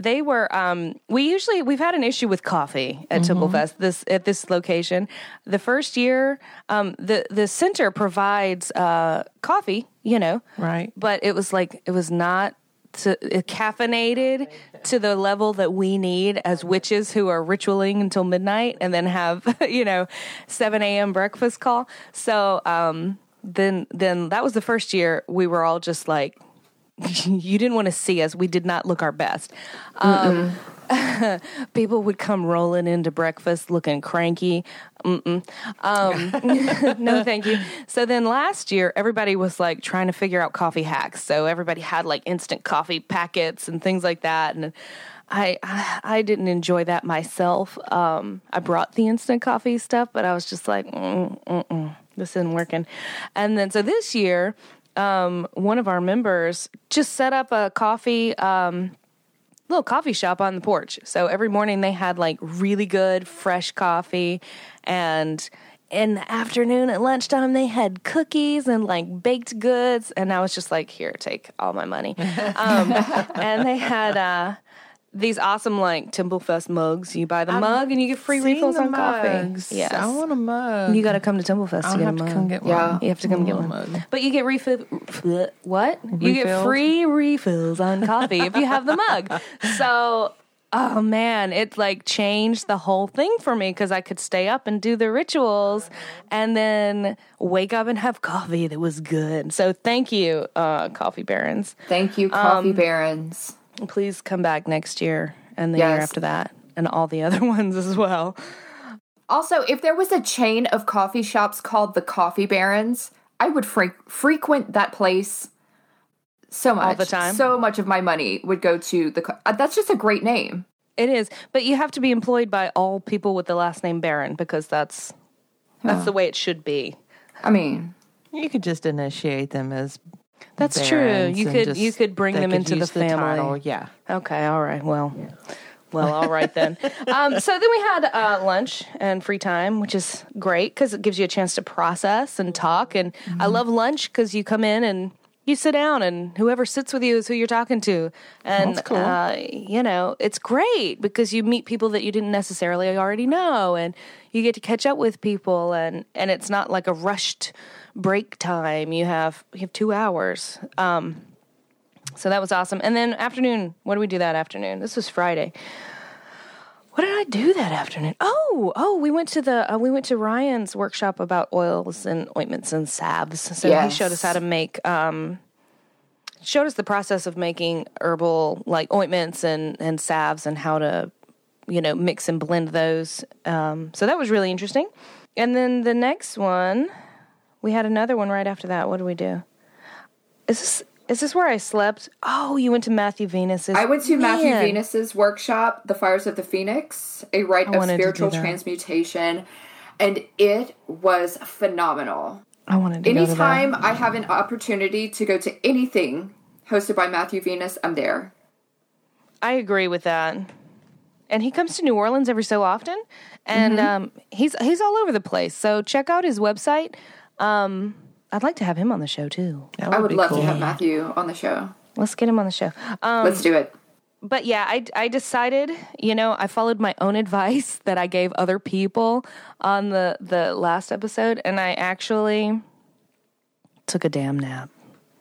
they were um, we usually we've had an issue with coffee at mm-hmm. Templefest this at this location. The first year, um, the the center provides uh, coffee, you know, right? But it was like it was not to, uh, caffeinated to the level that we need as witches who are ritualing until midnight and then have you know seven a.m. breakfast call. So um, then then that was the first year we were all just like you didn't want to see us. We did not look our best. Um, people would come rolling into breakfast looking cranky. Um, no, thank you. So then last year, everybody was like trying to figure out coffee hacks. So everybody had like instant coffee packets and things like that. And I I didn't enjoy that myself. Um, I brought the instant coffee stuff, but I was just like, mm, this isn't working. And then so this year, um, one of our members just set up a coffee um, little coffee shop on the porch. So every morning they had like really good fresh coffee and in the afternoon at lunchtime they had cookies and like baked goods and I was just like here take all my money. Um, and they had uh, these awesome like Templefest mugs. You buy the I've mug and you get free refills on mugs. coffee. Yes, I want a mug. You got to come to Templefest I'll to get a mug. come get one. Yeah, you have to come get one. Mug. But you get refill. What? Refilled? You get free refills on coffee if you have the mug. So. Oh man, it like changed the whole thing for me because I could stay up and do the rituals and then wake up and have coffee that was good. So thank you, uh, Coffee Barons. Thank you, Coffee um, Barons. Please come back next year and the yes. year after that and all the other ones as well. Also, if there was a chain of coffee shops called the Coffee Barons, I would fre- frequent that place so much. All the time. So much of my money would go to the. Co- uh, that's just a great name. It is, but you have to be employed by all people with the last name Baron because that's that's the way it should be. I mean, you could just initiate them as that's true. You could you could bring them could into the family. The yeah. Okay. All right. Well, Well, all right then. um, so then we had uh, lunch and free time, which is great because it gives you a chance to process and talk. And I love lunch because you come in and you sit down, and whoever sits with you is who you're talking to. And That's cool. uh, you know, it's great because you meet people that you didn't necessarily already know, and you get to catch up with people, and and it's not like a rushed break time. You have you have two hours. Um, so that was awesome. And then afternoon, what did we do that afternoon? This was Friday. What did I do that afternoon? Oh, oh, we went to the uh, we went to Ryan's workshop about oils and ointments and salves. So he showed us how to make um showed us the process of making herbal like ointments and and salves and how to you know mix and blend those. Um so that was really interesting. And then the next one, we had another one right after that. What did we do? Is this is this where I slept? Oh, you went to Matthew Venus's. I went to Matthew Venus's workshop, The Fires of the Phoenix, a rite of wanted to do spiritual transmutation, and it was phenomenal. I wanted to go to that. Anytime I have an opportunity to go to anything hosted by Matthew Venus, I'm there. I agree with that. And he comes to New Orleans every so often, and Mm-hmm. um, he's he's all over the place. So check out his website. Um, I'd like to have him on the show too. That I would love cool. to have Matthew on the show. Let's get him on the show. Um, Let's do it. but yeah, I, I decided, you know, I followed my own advice that I gave other people on the, the last episode, and I actually took a damn nap.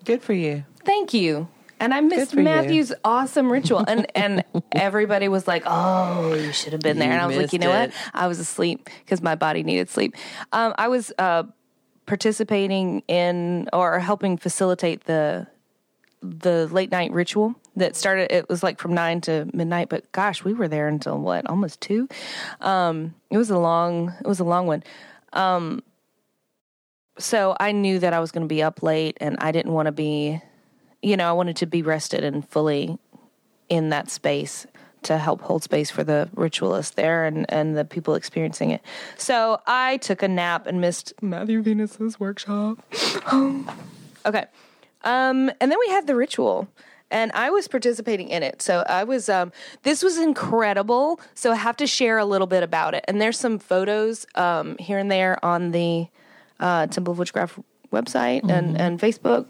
Good for you. Thank you. And I missed for you. Matthew's awesome ritual. And and everybody was like, "Oh, you should have been there." You and I was like, "You know it. what? I was asleep because my body needed sleep." Um, I was uh, participating in or helping facilitate the the late night ritual that started. It was like from nine to midnight, but gosh, we were there until what, almost two. Um, it was a long. It was a long one. Um, so I knew that I was going to be up late, and I didn't want to be you know, I wanted to be rested and fully in that space to help hold space for the ritualists there and, and the people experiencing it. So I took a nap and missed Matthew Venus's workshop. okay. Um, and then we had the ritual. And I was participating in it. So I was, um, this was incredible. So I have to share a little bit about it. And there's some photos um, here and there on the uh, Temple of Witchcraft website and, and Facebook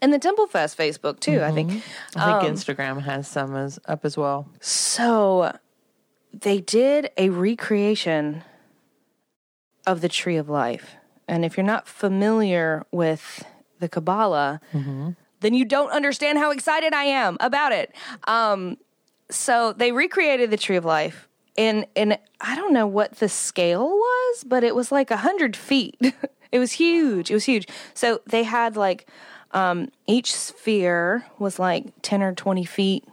and the Templefest Facebook too. I think. Mm-hmm. I think um, Instagram has some as, up as well. So they did a recreation of the Tree of Life, and if you're not familiar with the Kabbalah, mm-hmm. then you don't understand how excited I am about it. Um, so they recreated the Tree of Life. In, in I don't know what the scale was, but it was like a hundred feet. it was huge. It was huge. So they had like um, each sphere was like ten or twenty feet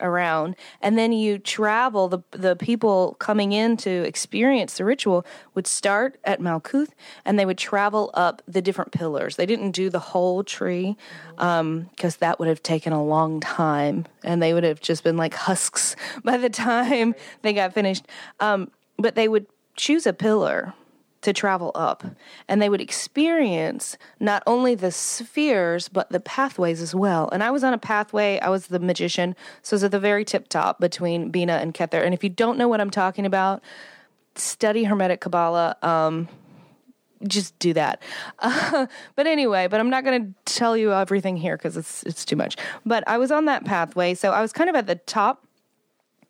around. And then you travel the the people coming in to experience the ritual would start at Malkuth and they would travel up the different pillars. They didn't do the whole tree because that would have taken a long time and they would have just been like husks by the time they got finished. Um, but they would choose a pillar to travel up. And they would experience not only the spheres but the pathways as well. And i was on a pathway. I was the magician. So it was at the very tip top between binah and kether. And if you don't know what i'm talking about study hermetic kabbalah. Um, just do that. Uh, but anyway but i'm not going to tell you everything here because it's it's too much. But i was on that pathway. So i was kind of at the top.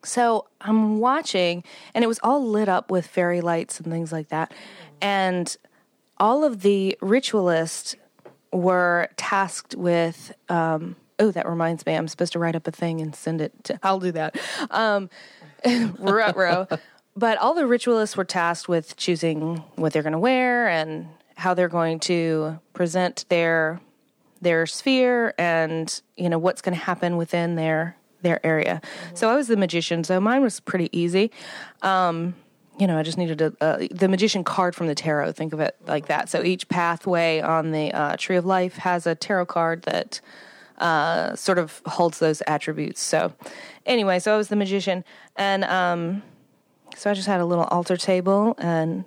So I'm watching, and it was all lit up with fairy lights and things like that. And all of the ritualists were tasked with. Um, oh, that reminds me, I'm supposed to write up a thing and send it to. I'll do that. Um, row. But all the ritualists were tasked with choosing what they're going to wear and how they're going to present their their sphere and you know what's going to happen within their their area. So I was the magician, so mine was pretty easy. Um, you know, I just needed a, uh, the magician card from the tarot. Think of it like that. So each pathway on the uh, tree of life has a tarot card that uh, sort of holds those attributes. So anyway, so I was the magician, and um, so I just had a little altar table and.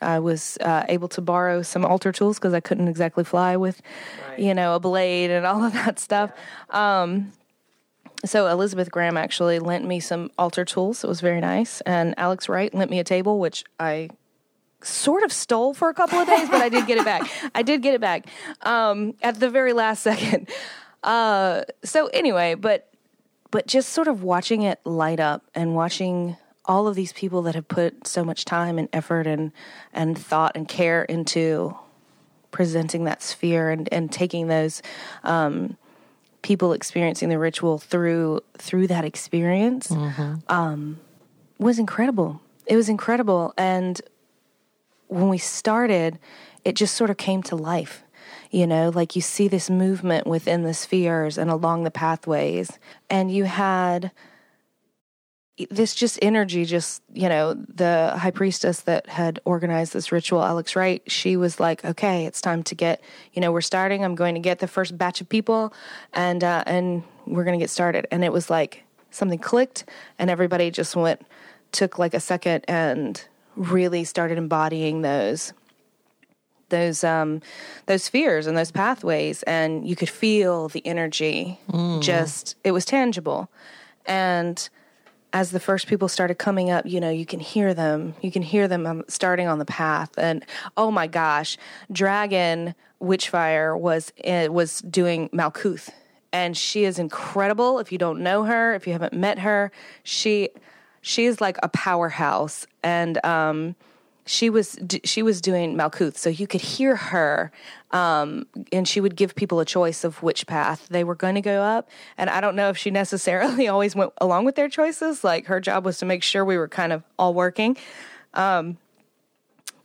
I was uh, able to borrow some altar tools because I couldn't exactly fly with, you know, a blade and all of that stuff. Um, so Elizabeth Graham actually lent me some altar tools. It was very nice, and Alex Wright lent me a table, which I sort of stole for a couple of days, but I did get it back. I did get it back um, at the very last second. Uh, so anyway, but but just sort of watching it light up and watching all of these people that have put so much time and effort and and thought and care into presenting that sphere and and taking those um, people experiencing the ritual through through that experience um, was incredible. It was incredible, and when we started, it just sort of came to life. You know, like you see this movement within the spheres and along the pathways, and you had this just energy just you know the high priestess that had organized this ritual alex wright she was like okay it's time to get you know we're starting. I'm going to get the first batch of people and uh, and we're going to get started. And it was like something clicked and everybody just went took like a second and really started embodying those those um those spheres and those pathways. And you could feel the energy just it was tangible. And as the first people started coming up, you know, you can hear them. You can hear them um, starting on the path, and oh my gosh, Dragon Witchfire was uh, was doing Malkuth, and she is incredible. If you don't know her, if you haven't met her, she she is like a powerhouse, and um, she was she was doing Malkuth, so you could hear her, um, and she would give people a choice of which path they were going to go up. And I don't know if she necessarily always went along with their choices. Like her job was to make sure we were kind of all working, um,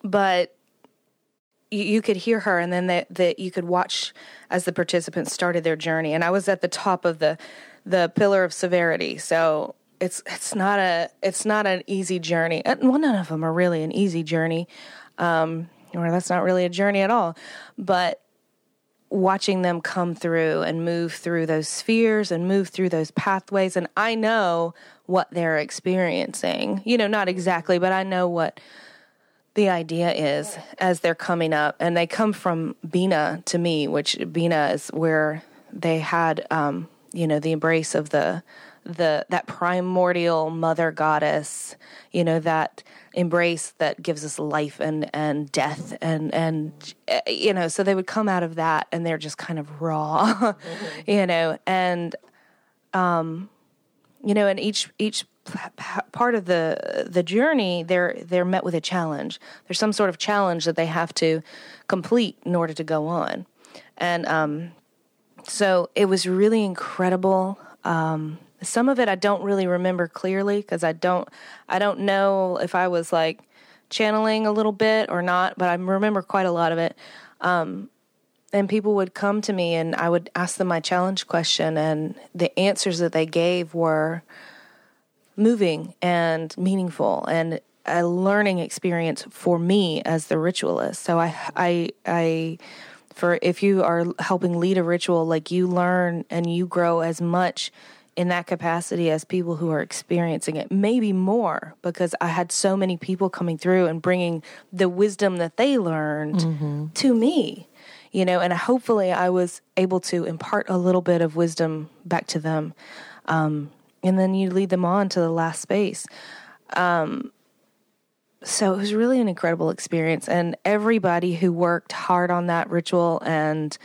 but you, you could hear her, and then that that you could watch as the participants started their journey. And I was at the top of the the pillar of severity, so it's it's not a it's not an easy journey. Well, none of them are really an easy journey, um, or that's not really a journey at all. But watching them come through and move through those spheres and move through those pathways, and I know what they're experiencing. You know, not exactly, but I know what the idea is as they're coming up and they come from binah to me which binah is where they had um you know the embrace of the the that primordial mother goddess you know that embrace that gives us life and and death and and uh, you know so they would come out of that and they're just kind of raw you know and um, you know and each each part of the the journey they're they're met with a challenge. There's some sort of challenge that they have to complete in order to go on. And um so it was really incredible um some of it i don't really remember clearly because i don't i don't know if i was like channeling a little bit or not but i remember quite a lot of it um, and people would come to me and I would ask them my challenge question and the answers that they gave were moving and meaningful and a learning experience for me as the ritualist. So I I I for if you are helping lead a ritual like you learn and you grow as much in that capacity as people who are experiencing it maybe more because i had so many people coming through and bringing the wisdom that they learned to me you know and hopefully i was able to impart a little bit of wisdom back to them. Um, and then you lead them on to the last space. Um, so it was really an incredible experience and everybody who worked hard on that ritual and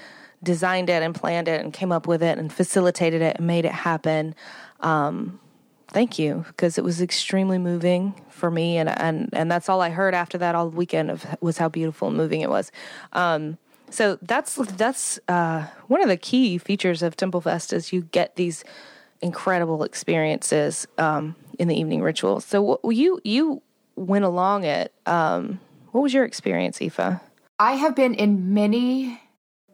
designed it and planned it and came up with it and facilitated it and made it happen um, thank you because it was extremely moving for me and and and that's all I heard after that all weekend of was how beautiful and moving it was. Um, so that's that's uh, one of the key features of Templefest is you get these incredible experiences um, in the evening ritual. So what, you you went along it. Um, what was your experience, Aoife? I have been in many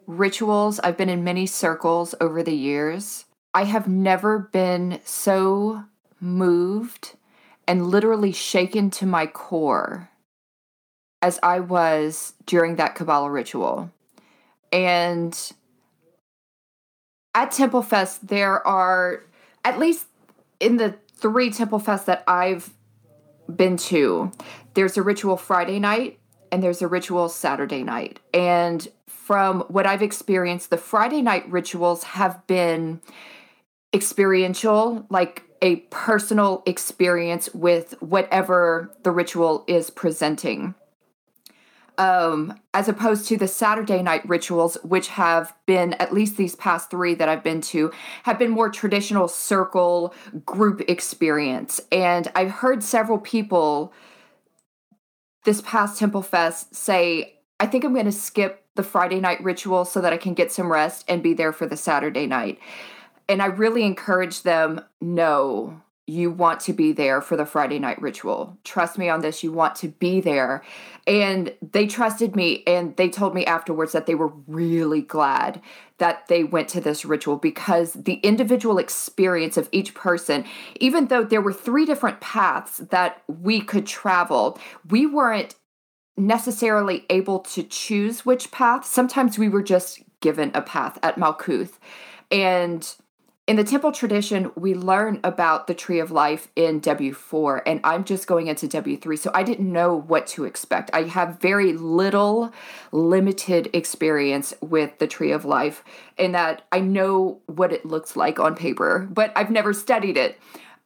rituals, I've been in many circles over the years. I have never been so moved and literally shaken to my core as I was during that Kabbalah ritual. And at Templefest, there are, at least in the three Templefests that I've been to, there's a ritual Friday night and there's a ritual Saturday night. And from what I've experienced, the Friday night rituals have been experiential, like a personal experience with whatever the ritual is presenting. Um, as opposed to the Saturday night rituals, which have been, at least these past three that I've been to, have been more traditional circle group experience. And I've heard several people this past Templefest say, I think I'm going to skip the Friday night ritual so that I can get some rest and be there for the Saturday night. And I really encourage them no, you want to be there for the Friday night ritual. Trust me on this, you want to be there. And they trusted me and they told me afterwards that they were really glad that they went to this ritual because the individual experience of each person, even though there were three different paths that we could travel, we weren't necessarily able to choose which path. Sometimes we were just given a path at Malkuth. And in the temple tradition, we learn about the tree of life in W4, and I'm just going into W3, so I didn't know what to expect. I have very little limited experience with the tree of life, in that I know what it looks like on paper, but I've never studied it.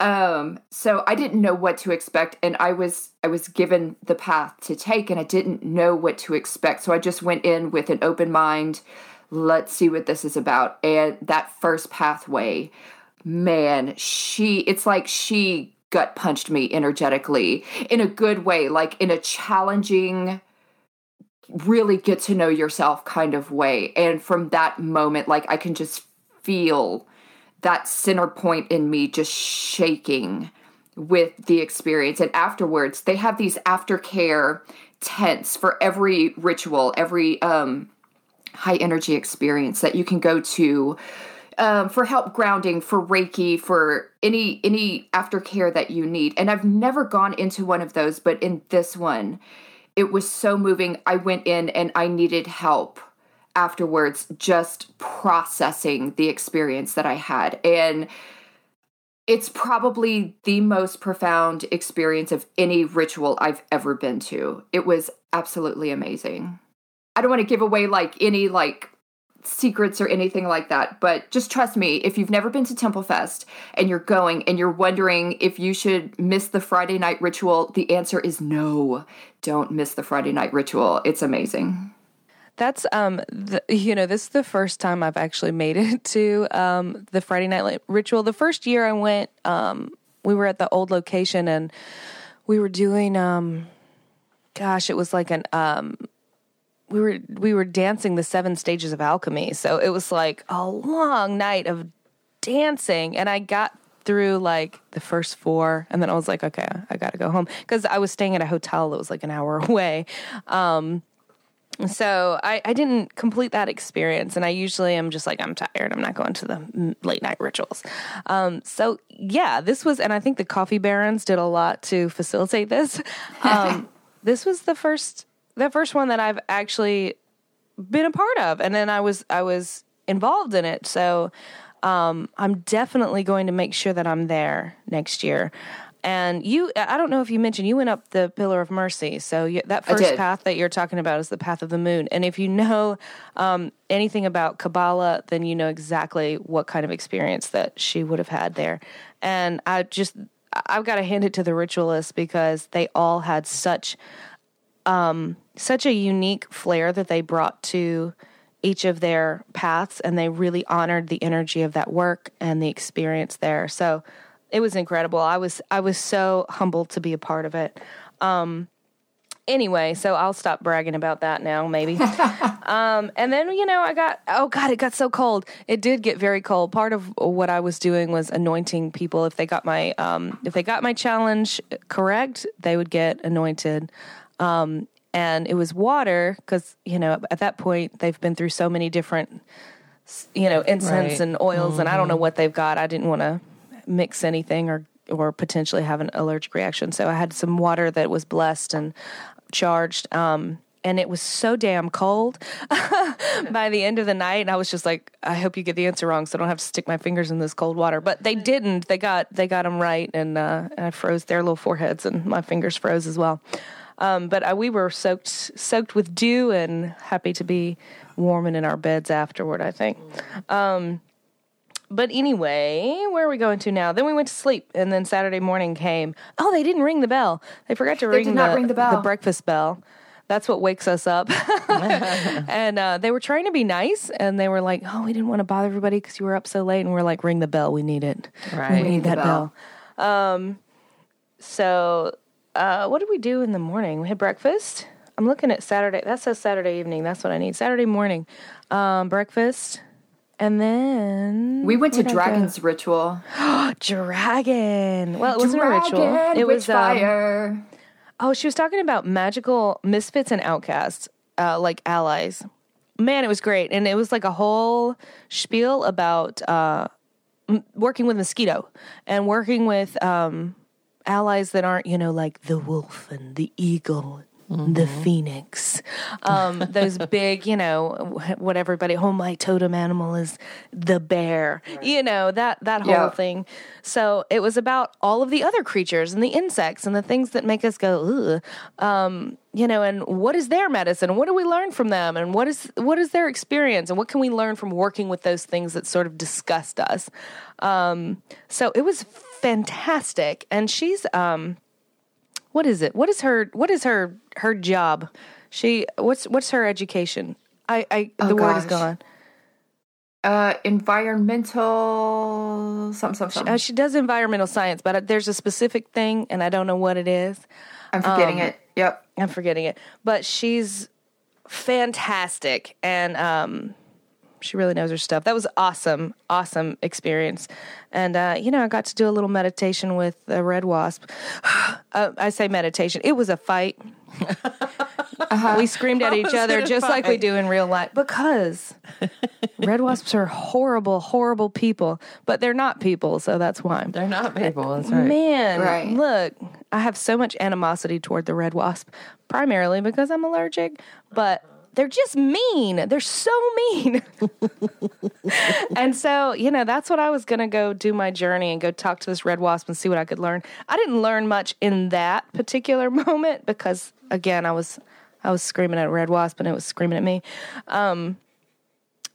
Um, so I didn't know what to expect, and I was I was given the path to take, and I didn't know what to expect. So I just went in with an open mind let's see what this is about. And that first pathway, man, she, it's like she gut punched me energetically in a good way, like in a challenging, really get to know yourself kind of way. And from that moment, like I can just feel that center point in me just shaking with the experience. And afterwards, they have these aftercare tents for every ritual, every um high energy experience that you can go to um, for help grounding, for Reiki, for any any aftercare that you need. And I've never gone into one of those, but in this one, it was so moving. I went in and I needed help afterwards, just processing the experience that I had. And it's probably the most profound experience of any ritual I've ever been to. It was absolutely amazing. I don't want to give away like any like secrets or anything like that, but just trust me, if you've never been to Templefest and you're going and you're wondering if you should miss the Friday night ritual, the answer is no. Don't miss the Friday night ritual. It's amazing. That's um, the, you know, this is the first time I've actually made it to um the Friday night ritual. The first year I went, um, we were at the old location and we were doing um, gosh, it was like an um we were we were dancing the seven stages of alchemy. So it was like a long night of dancing and I got through like the first four and then I was like, okay, I got to go home because I was staying at a hotel that was like an hour away. Um, so I, I didn't complete that experience and i usually am just like i'm tired i'm not going to the late night rituals um, so yeah this was and i think the coffee barons did a lot to facilitate this um, this was the first the first one that I've actually been a part of, and then I was I was involved in it. So um, I'm definitely going to make sure that I'm there next year. And you, I don't know if you mentioned you went up the Pillar of Mercy. So you, that first path that you're talking about is the path of the moon. And if you know um, anything about Kabbalah, then you know exactly what kind of experience that she would have had there. And I just, I've got to hand it to the ritualists because they all had such um, such a unique flair that they brought to each of their paths, and they really honored the energy of that work and the experience there. So it was incredible. I was I was so humbled to be a part of it. Um, anyway, so I'll stop bragging about that now, maybe. um, and then you know, I got oh god, it got so cold. It did get very cold. Part of what I was doing was anointing people. If they got my um, if they got my challenge correct, they would get anointed. Um, and it was water because you know at that point they've been through so many different you know incense right. and oils mm-hmm. and i don't know mm-hmm. what they've got i didn't want to mix anything or or potentially have an allergic reaction. So i had some water that was blessed and charged um, and it was so damn cold. By the end of the night and i was just like i hope you get the answer wrong so i don't have to stick my fingers in this cold water. But they didn't. They got they got them right and uh, i froze their little foreheads and my fingers froze as well. Um, but uh, we were soaked soaked with dew and happy to be warming in our beds afterward. I think. Um, but anyway, where are we going to now? Then we went to sleep, and then Saturday morning came. Oh, they didn't ring the bell. They forgot to ring, did not the, ring the bell. The breakfast bell. That's what wakes us up. and uh, they were trying to be nice, and they were like, "Oh, we didn't want to bother everybody because you were up so late." And we're like, "Ring the bell. We need it. Right. We need that bell." bell." Um, so, uh, what did we do in the morning? We had breakfast. I'm looking at Saturday. That says Saturday evening. That's what I need. Saturday morning, um, breakfast, and then We went to? Dragon's Ritual. Dragon. Well, it wasn't Dragon, a ritual. It was um, Witchfire. Oh, she was talking about magical misfits and outcasts, uh, like allies. Man, it was great, and it was like a whole spiel about uh, m- working with mosquito and working with um, allies that aren't, you know, like the wolf and the eagle. The phoenix, um, those big, you know, wh- what everybody. Oh, my totem animal is the bear. You know that that whole Yeah. thing. So it was about all of the other creatures and the insects and the things that make us go, ugh. Um, you know, and what is their medicine? What do we learn from them? And what is what is their experience? And what can we learn from working with those things that sort of disgust us? Um, so it was fantastic. And she's um, what is it? What is her what is her her job? She what's what's her education? I, I the word is gone. Uh, environmental something something. something. Uh, she does environmental science, but uh, there's a specific thing, and I don't know what it is. I'm forgetting um, it. Yep. I'm forgetting it, but she's fantastic, and um, she really knows her stuff. That was awesome, awesome experience, and uh, you know, I got to do a little meditation with a red wasp. uh, I say meditation; it was a fight. We screamed at each other just like we do in real life because red wasps are horrible, horrible people, but they're not people, so that's why. They're not people. That's right. Man, Right. look, I have so much animosity toward the red wasp, primarily because I'm allergic, but they're just mean. They're so mean. and so, you know, that's what I was going to go do my journey and go talk to this red wasp and see what I could learn. I didn't learn much in that particular moment because again, I was I was screaming at a red wasp and it was screaming at me. Um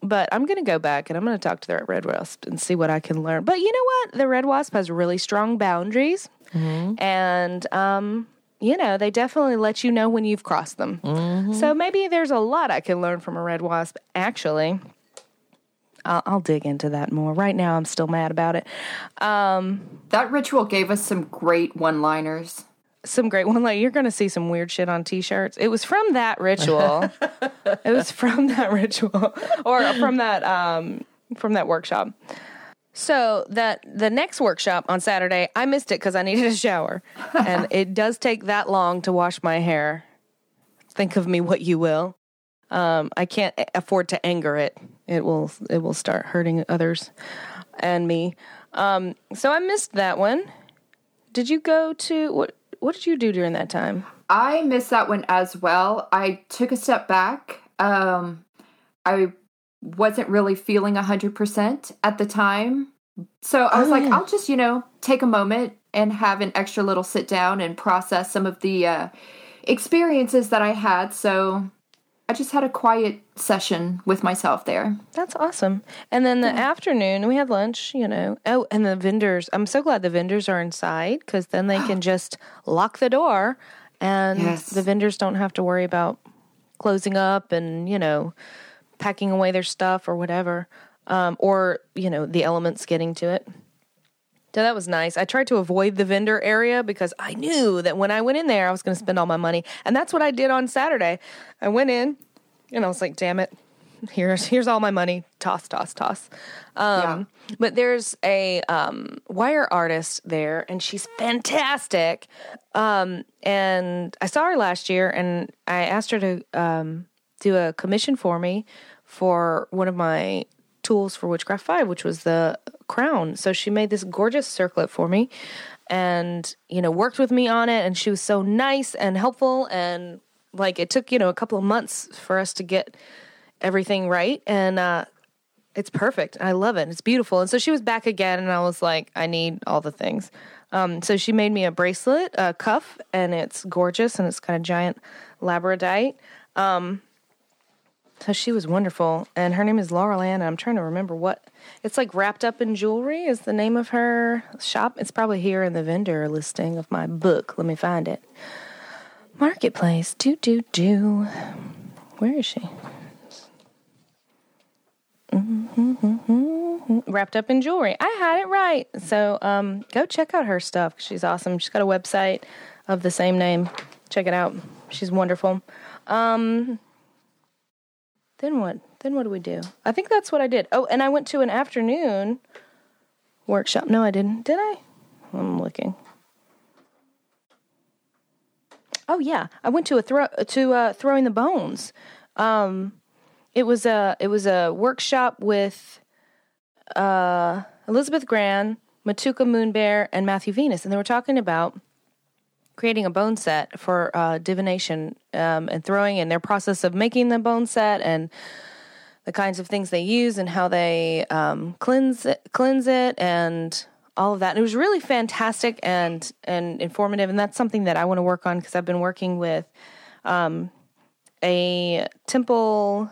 but I'm going to go back and I'm going to talk to the red wasp and see what I can learn. But you know what? The red wasp has really strong boundaries. And, um, you know, they definitely let you know when you've crossed them. So maybe there's a lot I can learn from a red wasp, actually. I'll, I'll dig into that more. Right now, I'm still mad about it. That ritual gave us some great one-liners. some great one like you're gonna see some weird shit on t-shirts it was from that ritual it was from that ritual or from that um from that workshop so that the next workshop on saturday i missed it because i needed a shower. And it does take that long to wash my hair. Think of me what you will. Um i can't afford to anger it. It will it will start hurting others and me. Um so i missed that one. Did you go to what what did you do during that time? I missed that one as well. I took a step back. Um, I wasn't really feeling 100% at the time. So I was Oh, like, yeah. I'll just, you know, take a moment and have an extra little sit down and process some of the uh, experiences that I had. So I just had a quiet session with myself there. That's awesome. And then the afternoon, we had lunch, you know. Oh, and the vendors. I'm so glad the vendors are inside because then they can just lock the door and Yes. the vendors don't have to worry about closing up and, you know, packing away their stuff or whatever. Um, or, you know, the elements getting to it. So that was nice. I tried to avoid the vendor area because I knew that when I went in there, I was going to spend all my money. And that's what I did on Saturday. I went in and I was like, damn it. Here's here's all my money. Toss, toss, toss. Um, But there's a um, wire artist there, and she's fantastic. Um, and I saw her last year, and I asked her to um, do a commission for me for one of my tools for Witchcraft 5, which was the crown. So she made this gorgeous circlet for me and, you know, worked with me on it. And she was so nice and helpful. And like it took, you know, a couple of months for us to get everything right. And, uh, it's perfect. I love it. It's beautiful. And so she was back again, and I was like, I need all the things. Um, so she made me a bracelet, a cuff, and it's gorgeous, and it's kind of giant labradorite. Um, So she was wonderful, and her name is Laurel Ann. And I'm trying to remember what it's like. Wrapped up in jewelry is the name of her shop. It's probably here in the vendor listing of my book. Let me find it. Marketplace. Do do do. Where is she? Mm-hmm. Wrapped up in jewelry. I had it right. So um, go check out her stuff. She's awesome. She's got a website of the same name. Check it out. She's wonderful. Um, then what? Then what do we do? I think that's what I did. Oh, and I went to an afternoon workshop. No, I didn't. Did I? I'm looking. Oh yeah, I went to a throw to uh, throwing the bones. Um, it was a it was a workshop with uh, Elizabeth Gran, Matuka Moonbear, and Matthew Venus, and they were talking about creating a bone set for uh, divination um, and throwing, and their process of making the bone set and the kinds of things they use and how they um, cleanse it, cleanse it and all of that. And it was really fantastic and and informative, and that's something that I want to work on because I've been working with um, a temple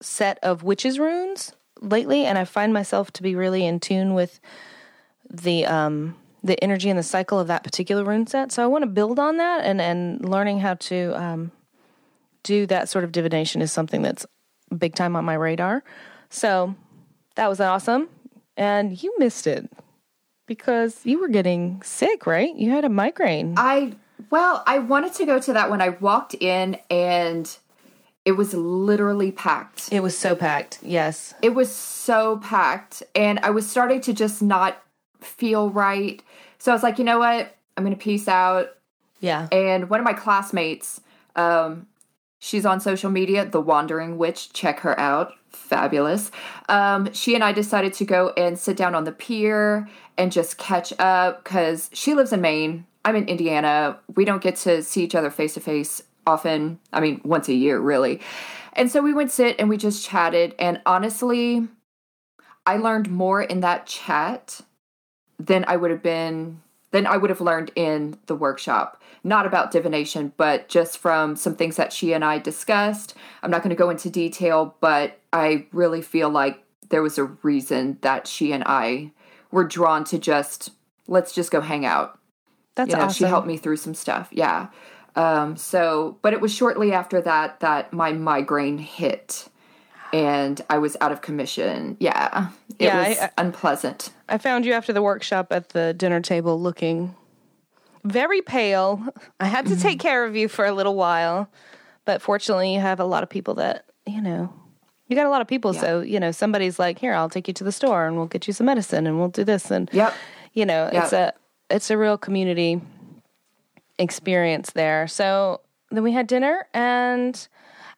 set of witches runes lately, and I find myself to be really in tune with the um, the energy and the cycle of that particular rune set. So I want to build on that, and and learning how to um, do that sort of divination is something that's big time on my radar. So that was awesome, and you missed it because you were getting sick, right? You had a migraine. I well, I wanted to go to that when I walked in and it was literally packed. It was so packed. Yes. It was so packed and I was starting to just not feel right. So I was like, you know what? I'm going to peace out. Yeah. And one of my classmates, um, she's on social media, The Wandering Witch. Check her out. Fabulous. Um, she and I decided to go and sit down on the pier and just catch up because she lives in Maine. I'm in Indiana. We don't get to see each other face to face often. I mean, once a year, really. And so we went sit and we just chatted. And honestly, I learned more in that chat than I would have been than I would have learned in the workshop. Not about divination, but just from some things that she and I discussed. I'm not going to go into detail, but I really feel like there was a reason that she and I were drawn to just let's just go hang out. That's You know, awesome. She helped me through some stuff. Yeah. Um, so, but it was shortly after that that my migraine hit and I was out of commission. Yeah. It Yeah, was I- I- unpleasant. I found you after the workshop at the dinner table looking very pale. I had to mm-hmm. take care of you for a little while, but fortunately, you have a lot of people that, you know, you got a lot of people. So, you know, somebody's like, here, I'll take you to the store and we'll get you some medicine and we'll do this. And, Yep. you know, it's a, it's a real community experience there. So then we had dinner and,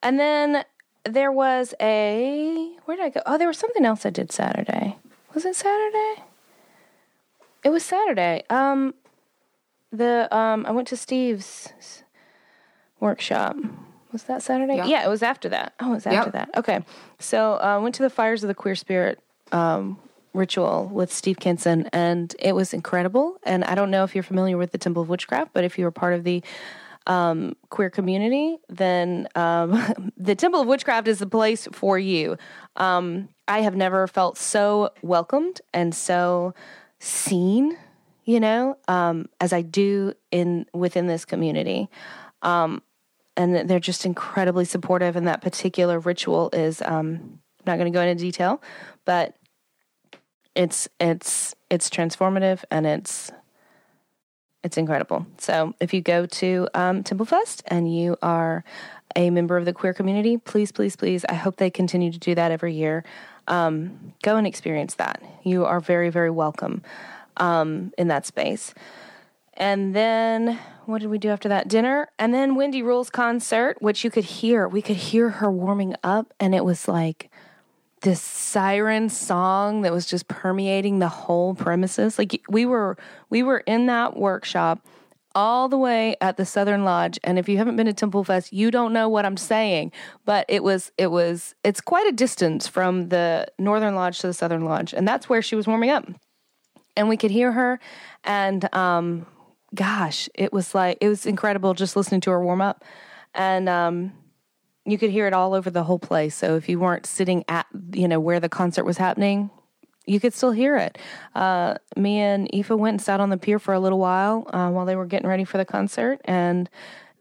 and then there was a, where did I go? Oh, there was something else I did Saturday. Was it Saturday? It was Saturday. Um, the um, I went to Steve's workshop. Was that Saturday? Yeah. Yeah, it was after that. Oh, it was after Yep. that. Okay, so uh, I went to the Fires of the Queer Spirit um, ritual with Steve Kenson, and it was incredible. And I don't know if you're familiar with the Temple of Witchcraft, but if you were part of the um, queer community, then um, the Temple of Witchcraft is the place for you. Um, I have never felt so welcomed and so seen, you know, um, as I do in within this community. Um, and they're just incredibly supportive. And that particular ritual is um, I'm not going to go into detail, but it's it's it's transformative and it's it's incredible. So if you go to um, Templefest and you are a member of the queer community, please, please, please, I hope they continue to do that every year. Um, go and experience that. You are very, very welcome um, in that space. And then what did we do after that? Dinner. And then Wendy Rule's concert, which you could hear. We could hear her warming up, and it was like this siren song that was just permeating the whole premises. Like we were we were in that workshop all the way at the Southern Lodge and if you haven't been to Temple Fest, you don't know what I'm saying, but it was it was it's quite a distance from the Northern Lodge to the Southern Lodge and that's where she was warming up. And we could hear her and um gosh, it was like it was incredible just listening to her warm up. And um you could hear it all over the whole place. So if you weren't sitting at you know where the concert was happening, you could still hear it. Uh, me and Aoife went and sat on the pier for a little while uh, while they were getting ready for the concert. And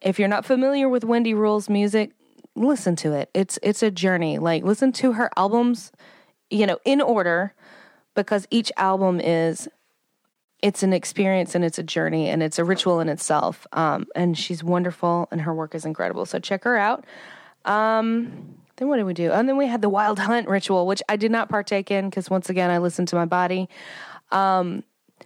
if you're not familiar with Wendy Rule's music, listen to it. It's it's a journey. Like listen to her albums, you know, in order, because each album is it's an experience and it's a journey and it's a ritual in itself. Um, and she's wonderful and her work is incredible. So check her out. Um, then what did we do? And then we had the wild hunt ritual, which I did not partake in because once again I listened to my body. Um,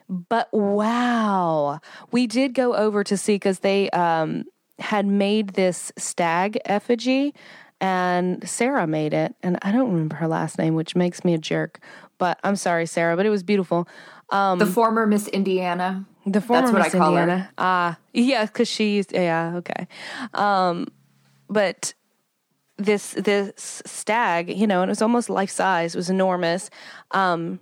but wow, we did go over to see because they um, had made this stag effigy, and Sarah made it, and I don't remember her last name, which makes me a jerk. But I'm sorry, Sarah, but it was beautiful. Um, the former Miss Indiana. The former That's what Miss I call her. Indiana. Ah, yeah, because she's. Yeah, okay. Um, but this this stag, you know, and it was almost life size. It was enormous. Um,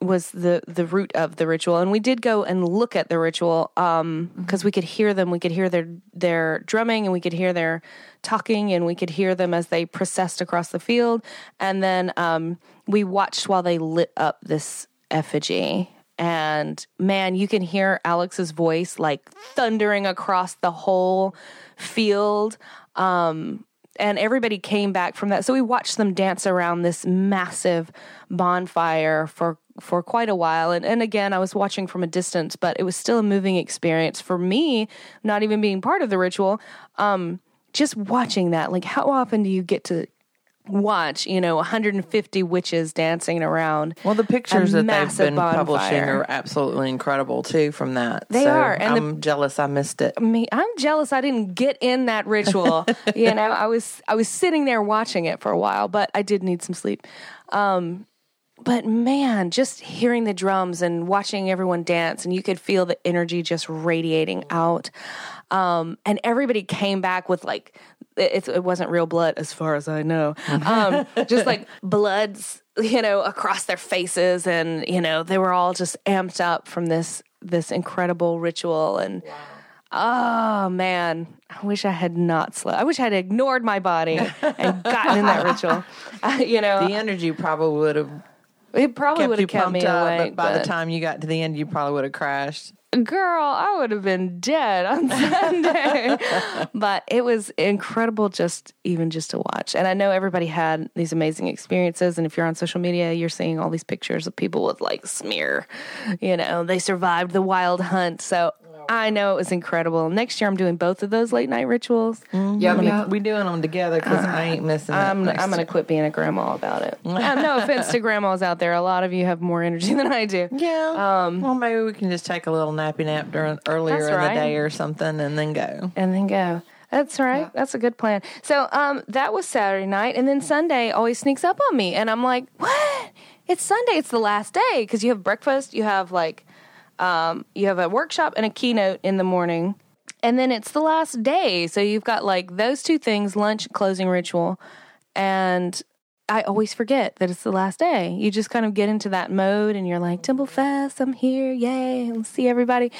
was the the root of the ritual, and we did go and look at the ritual um because we could hear them. We could hear their their drumming, and we could hear their talking, and we could hear them as they processed across the field. And then um, we watched while they lit up this effigy. And man, you can hear Alex's voice like thundering across the whole field. Um, and everybody came back from that. So we watched them dance around this massive bonfire for for quite a while. And and again, I was watching from a distance, but it was still a moving experience for me, not even being part of the ritual. Um, just watching that, like how often do you get to watch, you know, 150 witches dancing around? Well, the pictures that they've been publishing are absolutely incredible too. From that, They So are, and I'm jealous I missed it. me i'm jealous i didn't get in that ritual you know i was i was sitting there watching it for a while but i did need some sleep um but man just hearing the drums and watching everyone dance and you could feel the energy just radiating out um and everybody came back with like it, it wasn't real blood as far as i know um just like bloods you know across their faces and you know they were all just amped up from this this incredible ritual and Oh man, I wish I had not slept. I wish I had ignored my body and gotten in that ritual. Uh, you know, The energy probably would have it probably would have kept pumped me up, awake. but by the time you got to the end, you probably would have crashed. Girl, I would have been dead on Sunday. but it was incredible just even just to watch. And I know everybody had these amazing experiences. And if you're on social media, you're seeing all these pictures of people with like smear, you know, they survived the wild hunt. So I know it was incredible. Next year I'm doing both of those late night rituals. Yep, yep. We doing them together because I ain't missing it. I'm I'm going to quit being a grandma about it. Uh, no offense to grandmas out there. A lot of you have more energy than I do. Yeah. Um, well, maybe we can just take a little nappy nap during earlier That's in right. the day or something, and then go. and then go. That's right. That's a good plan. So um, that was Saturday night, and then Sunday always sneaks up on me, and I'm like, "What? It's Sunday. It's the last day because you have breakfast, you have like, um, you have a workshop and a keynote in the morning, and then it's the last day. So you've got like those two things: lunch, closing ritual, and I always forget that it's the last day. You just kind of get into that mode, and you're like, Temple Fest, I'm here, yay, let's see everybody,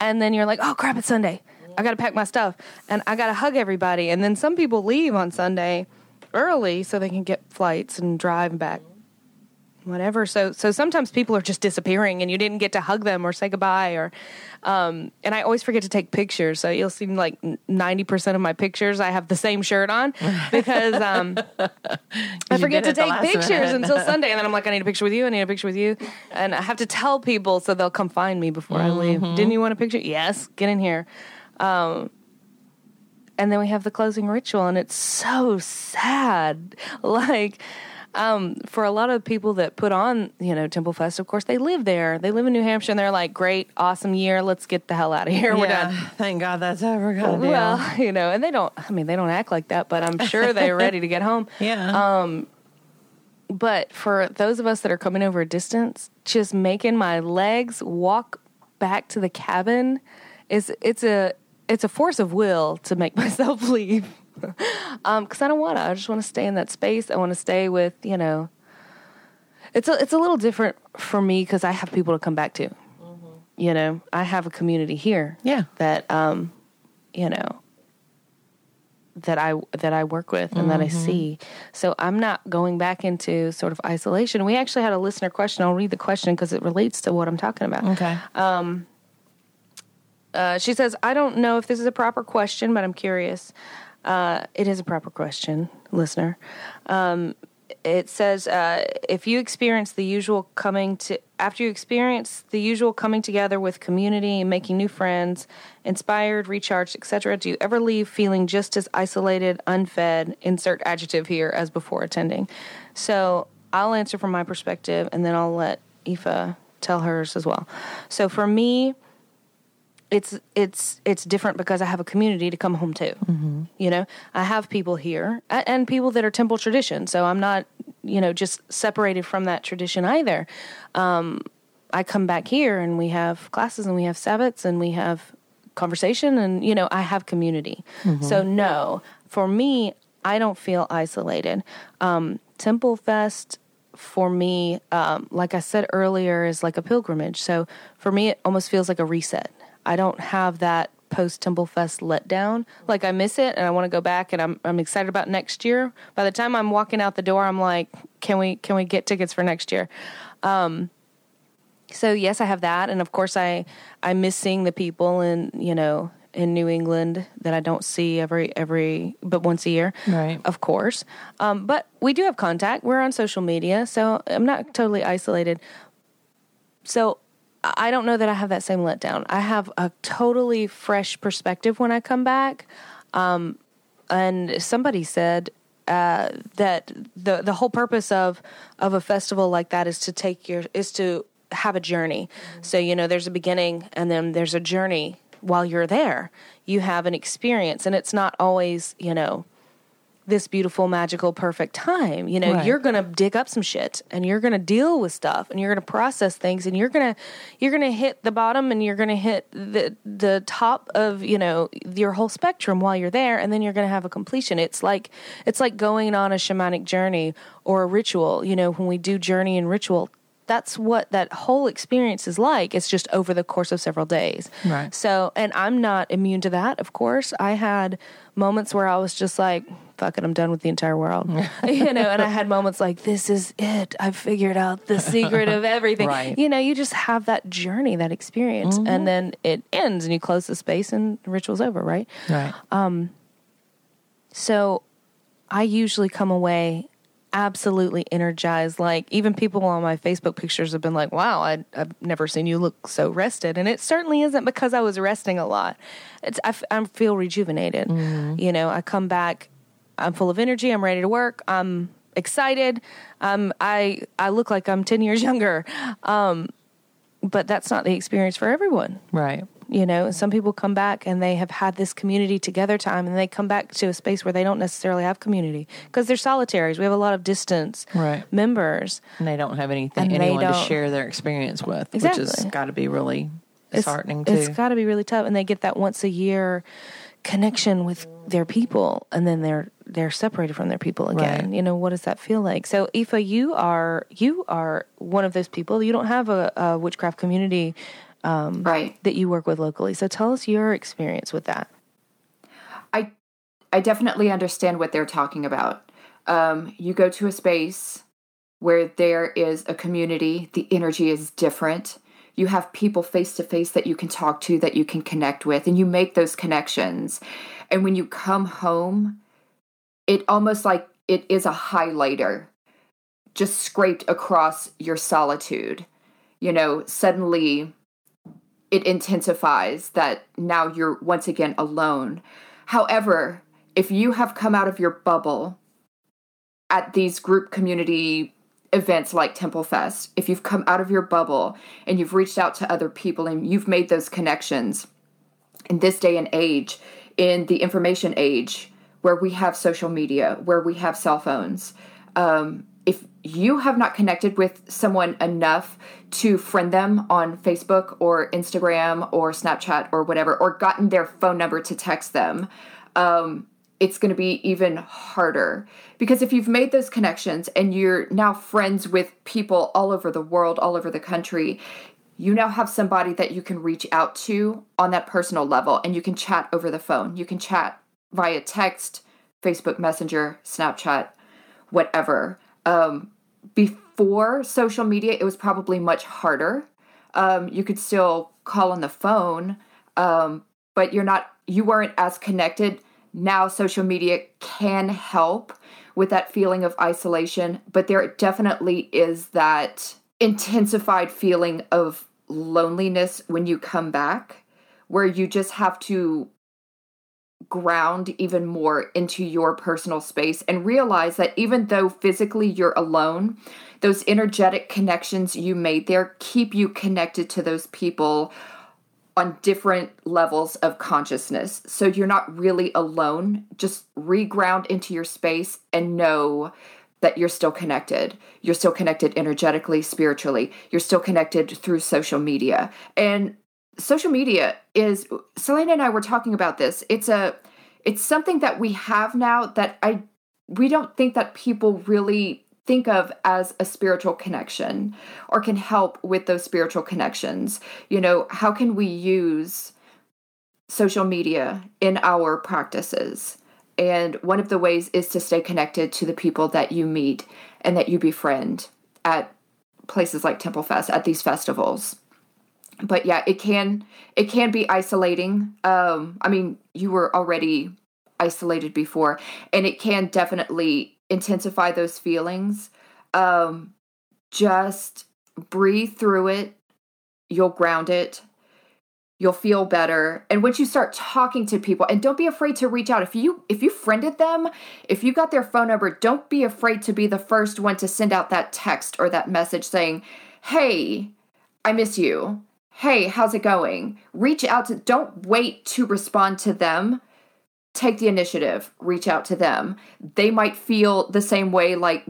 and then you're like, oh crap, it's Sunday. I got to pack my stuff and I got to hug everybody. And then some people leave on Sunday early so they can get flights and drive back. Whatever. So so sometimes people are just disappearing and you didn't get to hug them or say goodbye or um and I always forget to take pictures. So you'll see like 90% of my pictures I have the same shirt on because um I forget to did it the take pictures minute. until Sunday and then I'm like I need a picture with you, I need a picture with you. And I have to tell people so they'll come find me before I leave. Mm-hmm. Didn't you want a picture? Yes, get in here. Um, and then we have the closing ritual, and it's so sad. Like, um, for a lot of people that put on, you know, Temple Fest, of course, they live there. They live in New Hampshire, and they're like, "Great, awesome year. Let's get the hell out of here. We're done." Thank God that's over. God damn. Well, you know, and they don't. I mean, they don't act like that, but I'm sure they're ready to get home. yeah. Um, But for those of us that are coming over a distance, just making my legs walk back to the cabin is it's a it's a force of will to make myself leave. um, because I don't want to. I just want to stay in that space. I want to stay with you know. It's a it's a little different for me because I have people to come back to. You know, I have a community here. Yeah. That um, you know, that I that I work with and that I see. So I'm not going back into sort of isolation. We actually had a listener question. I'll read the question because it relates to what I'm talking about. Okay. Uh, she says, I don't know if this is a proper question, but I'm curious. Uh, it is a proper question, listener. Um, it says, uh, if you experience the usual coming to, after you experience the usual coming together with community, and making new friends, inspired, recharged, etc., do you ever leave feeling just as isolated, unfed, insert adjective here, as before attending? So I'll answer from my perspective, and then I'll let Aoife tell hers as well. So for me, it's it's it's different because I have a community to come home to. You know, I have people here and people that are temple tradition, so I'm not you know just separated from that tradition either. Um, I come back here and we have classes and we have Sabbats and we have conversation and you know I have community. So no, for me, I don't feel isolated. Um, Temple Fest for me, um, like I said earlier, is like a pilgrimage. So for me, it almost feels like a reset. I don't have that post Temple Fest letdown. Like I miss it, and I want to go back, and I'm I'm excited about next year. By the time I'm walking out the door, I'm like, can we can we get tickets for next year? Um, so yes, I have that, and of course, I I miss seeing the people in you know in New England that I don't see every every but once a year, Right. Of course, um, but we do have contact. We're on social media, so I'm not totally isolated. So I don't know that I have that same letdown. I have a totally fresh perspective when I come back. Um, and somebody said uh, that the the whole purpose of of a festival like that is to take your is to have a journey. So you know, there's a beginning and then there's a journey. While you're there, you have an experience, and it's not always you know this beautiful, magical, perfect time. You know, Right. you're going to dig up some shit and you're going to deal with stuff and you're going to process things and you're going to you're going to hit the bottom and you're going to hit the the top of, you know, your whole spectrum while you're there and then you're going to have a completion. It's like it's like going on a shamanic journey or a ritual. You know, when we do journey and ritual, that's what that whole experience is like. It's just over the course of several days. Right. So, and I'm not immune to that, of course. I had moments where I was just like, fuck it, I'm done with the entire world. you know, and I had moments like, this is it. I've figured out the secret of everything. Right. You know, you just have that journey, that experience, and then it ends and you close the space and the ritual's over, right? Right. Um, So I usually come away absolutely energized. Like even people on my Facebook pictures have been like, "Wow, I, I've never seen you look so rested." And it certainly isn't because I was resting a lot. It's I, f- I feel rejuvenated. You know, I come back, I'm full of energy. I'm ready to work. I'm excited. Um, I I look like I'm ten years younger. Um, but that's not the experience for everyone right. You know some people come back and they have had this community together time and they come back to a space where they don't necessarily have community because they're solitaries we have a lot of distance Right. members And they don't have anything they anyone to share their experience with, which has got to be really it's, disheartening too. it's got to be really tough and they get that once a year connection with their people and then they're they're separated from their people again Right. you know what does that feel like so Aoife you are you are one of those people you don't have a, a witchcraft community Right. that you work with locally so tell us your experience with that I I definitely understand what they're talking about. Um, you go to a space where there is a community, the energy is different. You have people face to face that you can talk to, that you can connect with, and you make those connections. And when you come home, it almost like it is a highlighter just scraped across your solitude. You know, suddenly it intensifies that now you're once again alone. However, if you have come out of your bubble at these group community events like Temple Fest, if you've come out of your bubble and you've reached out to other people and you've made those connections in this day and age, in the information age, where we have social media, where we have cell phones, um, you have not connected with someone enough to friend them on Facebook or Instagram or Snapchat or whatever, or gotten their phone number to text them, um, it's going to be even harder. Because if you've made those connections and you're now friends with people all over the world, all over the country, you now have somebody that you can reach out to on that personal level and you can chat over the phone. You can chat via text, Facebook Messenger, Snapchat, whatever. Um, before social media, it was probably much harder. Um, you could still call on the phone, um, but you're not, you weren't as connected. Now, social media can help with that feeling of isolation, but there definitely is that intensified feeling of loneliness when you come back, where you just have to ground even more into your personal space and realize that even though physically you're alone, those energetic connections you made there keep you connected to those people on different levels of consciousness. So you're not really alone. Just reground into your space and know that you're still connected. You're still connected energetically, spiritually. You're still connected through social media. And social media is Selena and I were talking about this. It's a it's something that we have now that I we don't think that people really think of as a spiritual connection or can help with those spiritual connections. You know, how can we use social media in our practices? And one of the ways is to stay connected to the people that you meet and that you befriend at places like Temple Fest, at these festivals. But yeah, it can it can be isolating. Um, I mean, you were already isolated before, and it can definitely intensify those feelings. Um, just breathe through it. You'll ground it you'll feel better and once you start talking to people and don't be afraid to reach out if you if you friended them if you got their phone number don't be afraid to be the first one to send out that text or that message saying hey i miss you hey how's it going reach out to don't wait to respond to them take the initiative reach out to them they might feel the same way like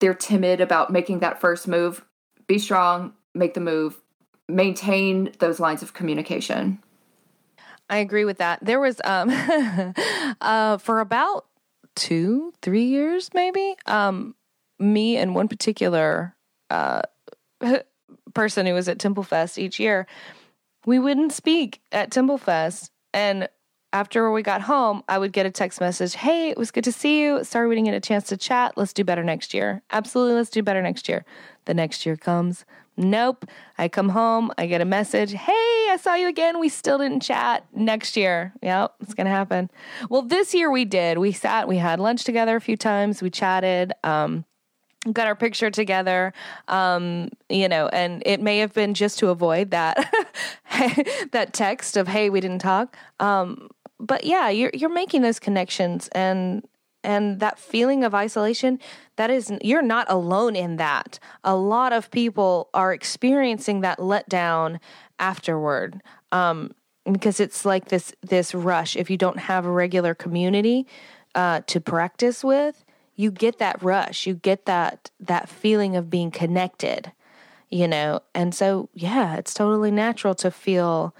they're timid about making that first move be strong make the move maintain those lines of communication. I agree with that. There was um uh for about 2 3 years maybe um me and one particular uh person who was at Temple Fest each year we wouldn't speak at Temple Fest and after we got home, I would get a text message, Hey, it was good to see you. Sorry we didn't get a chance to chat. Let's do better next year. Absolutely, let's do better next year. The next year comes. Nope. I come home, I get a message, hey, I saw you again. We still didn't chat next year. Yep, it's going to happen. Well, this year we did. We sat, we had lunch together a few times, we chatted. Um, got our picture together um, you know and it may have been just to avoid that that text of hey we didn't talk. Um, but yeah you're you're making those connections and and that feeling of isolation that is you're not alone in that. A lot of people are experiencing that letdown afterward um, because it's like this this rush if you don't have a regular community uh, to practice with you get that rush you get that that feeling of being connected you know? And so yeah it's totally natural to feel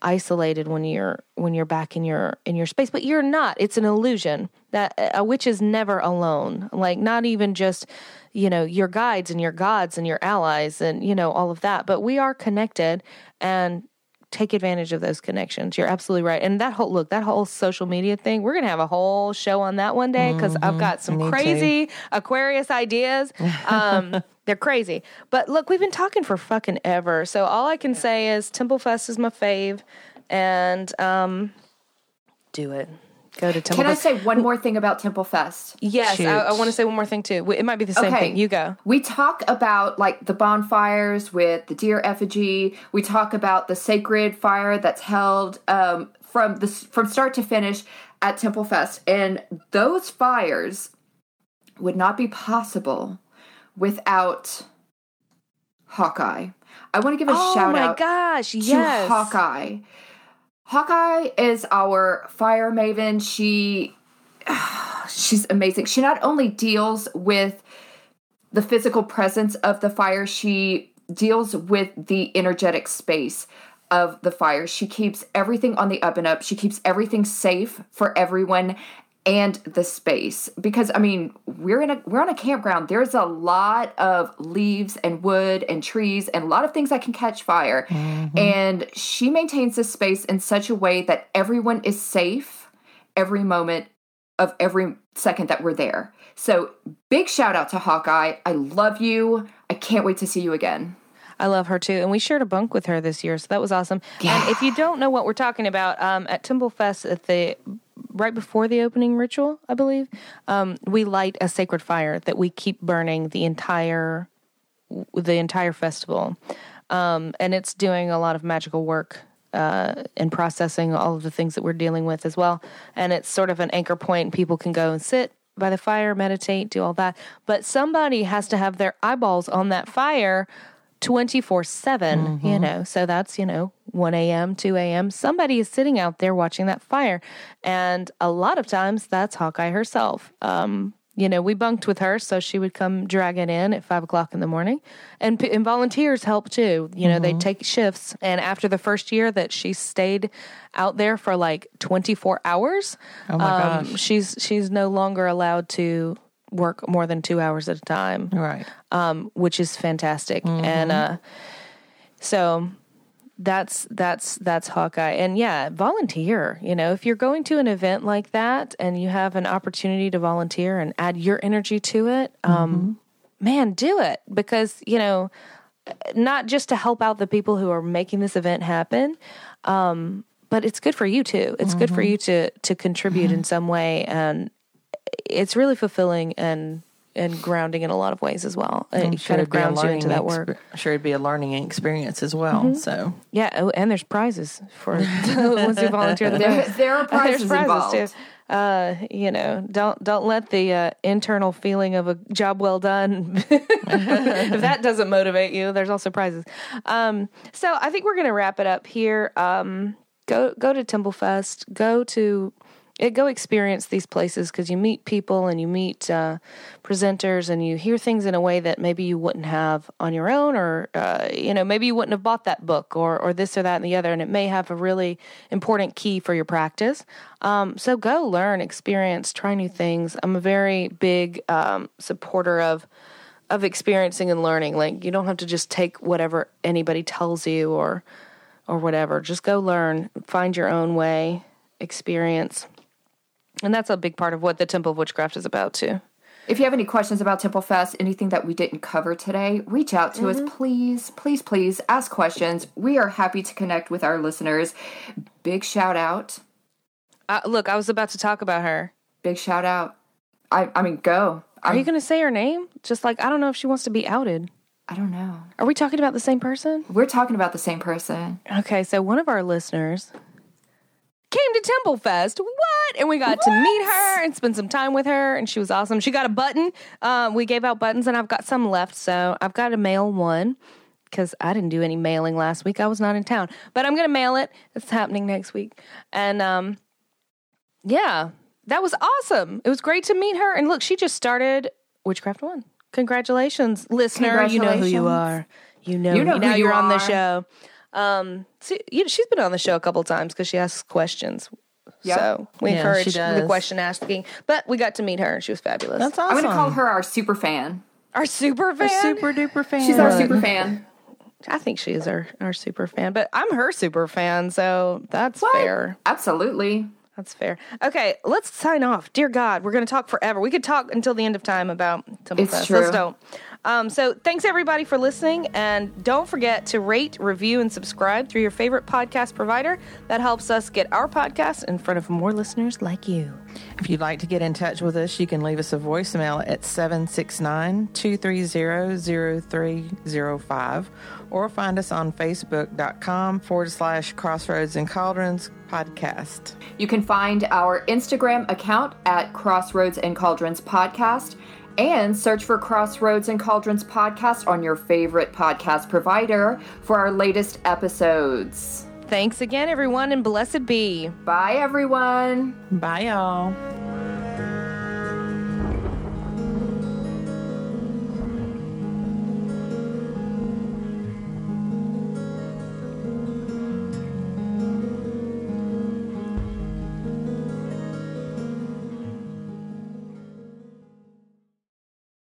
isolated when you're when you're back in your in your space but you're not. It's an illusion that a witch is never alone. Like not even just you know your guides and your gods and your allies and you know all of that but we are connected and take advantage of those connections. You're absolutely right. And that whole look that whole social media thing we're gonna have a whole show on that one day because i've got some Me crazy aquarius ideas. Um they're crazy. But look we've been talking for fucking ever. So all i can say is temple fest is my fave and um do it go to temple Can I say one more thing about Temple Fest? yes i, I want to say one more thing too it might be the same thing you go We talk about like the bonfires with the deer effigy. We talk about the sacred fire that's held um, from the from start to finish at Temple Fest, and those fires would not be possible without Hawkeye. I want to give a shout out to oh shout my out gosh to yes Hawkeye. Hawkeye is our fire maven. She she's amazing. She not only deals with the physical presence of the fire, she deals with the energetic space of the fire. She keeps everything on the up and up. She keeps everything safe for everyone and the space because I mean, we're in a we're on a campground. There's a lot of leaves and wood and trees and a lot of things that can catch fire. And she maintains this space in such a way that everyone is safe every moment of every second that we're there. So, big shout out to Hawkeye. I love you. I can't wait to see you again. I love her too. And we shared a bunk with her this year, so that was awesome. And if you don't know what we're talking about, um, at Templefest at the right before the opening ritual, I believe, um, we light a sacred fire that we keep burning the entire the entire festival. Um, and it's doing a lot of magical work uh, and processing all of the things that we're dealing with as well. And it's sort of an anchor point. People can go and sit by the fire, meditate, do all that. But somebody has to have their eyeballs on that fire 24 7, you know. So that's, you know, 1 a.m., 2 a.m. Somebody is sitting out there watching that fire. And a lot of times that's Hawkeye herself. Um, you know, we bunked with her, so she would come drag it in at five o'clock in the morning, and, and volunteers help too. You know, they take shifts, and after the first year that she stayed out there for like twenty four hours, Oh um, she's she's no longer allowed to work more than two hours at a time Right. um, which is fantastic. And uh, so that's that's that's Hawkeye. And yeah, volunteer. You know, if you're going to an event like that and you have an opportunity to volunteer and add your energy to it, um, man, do it because you know, not just to help out the people who are making this event happen. Um, but it's good for you too. It's good for you to to contribute in some way, and it's really fulfilling and and grounding in a lot of ways as well. I'm It sure kind of it'd be a grounds you into that learning work. exper- Sure, it'd be a learning experience as well. So Yeah, oh, and there's prizes for once you volunteer the There, there are prizes, There's prizes involved. too. Uh, you know, don't don't let the uh, internal feeling of a job well done if that doesn't motivate you. There's also prizes. Um, so I think we're gonna wrap it up here. Um, go go to Templefest. Go to it, go experience these places because you meet people and you meet uh, presenters and you hear things in a way that maybe you wouldn't have on your own or uh, you know maybe you wouldn't have bought that book or or this or that and the other and it may have a really important key for your practice. Um, so go learn experience try new things. I'm a very big um, supporter of of experiencing and learning. Like you don't have to just take whatever anybody tells you or or whatever. Just go learn find your own way experience and that's a big part of what the Temple of Witchcraft is about, too. If you have any questions about Temple Fest, anything that we didn't cover today, reach out to us, please, please, please. Ask questions. We are happy to connect with our listeners. Big shout out. Uh, look, I was about to talk about her. Big shout out. I, I mean, go. Are I'm- you going to say her name? Just like, I don't know if she wants to be outed. I don't know. Are we talking about the same person? We're talking about the same person. Okay, so one of our listeners came to Temple Fest. What? And we got to meet her and spend some time with her, and she was awesome. She got a button. Um, we gave out buttons, and I've got some left, so I've got to mail one because I didn't do any mailing last week. I was not in town, but I'm going to mail it. It's happening next week, and um, yeah, that was awesome. It was great to meet her. And look, she just started Witchcraft One. Congratulations, listener. You know who you are. You know, You know now who you you're on the show. Um, so, you know, she's been on the show a couple times because she asks questions. Yeah. So we Yeah, encourage the question asking. But we got to meet her and she was fabulous. that's awesome. I'm going to call her our super fan. our super fan. a super duper fan. She's our super fan. I think she is our, our super fan, but I'm her super fan, so that's What? fair. Absolutely. That's fair. Okay, let's sign off. Dear God, we're going to talk forever. We could talk until the end of time about Temple It's Fest. true. Let's don't. Um, so thanks everybody for listening, and don't forget to rate, review, and subscribe through your favorite podcast provider. That helps us get our podcast in front of more listeners like you. If you'd like to get in touch with us, you can leave us a voicemail at 769 230 0305 or find us on facebook.com forward slash crossroads and cauldrons podcast. You can find our Instagram account at Crossroads and Cauldrons Podcast and search for Crossroads and Cauldrons Podcast on your favorite podcast provider for our latest episodes. Thanks again, everyone, and blessed be. Bye, everyone. Bye, y'all.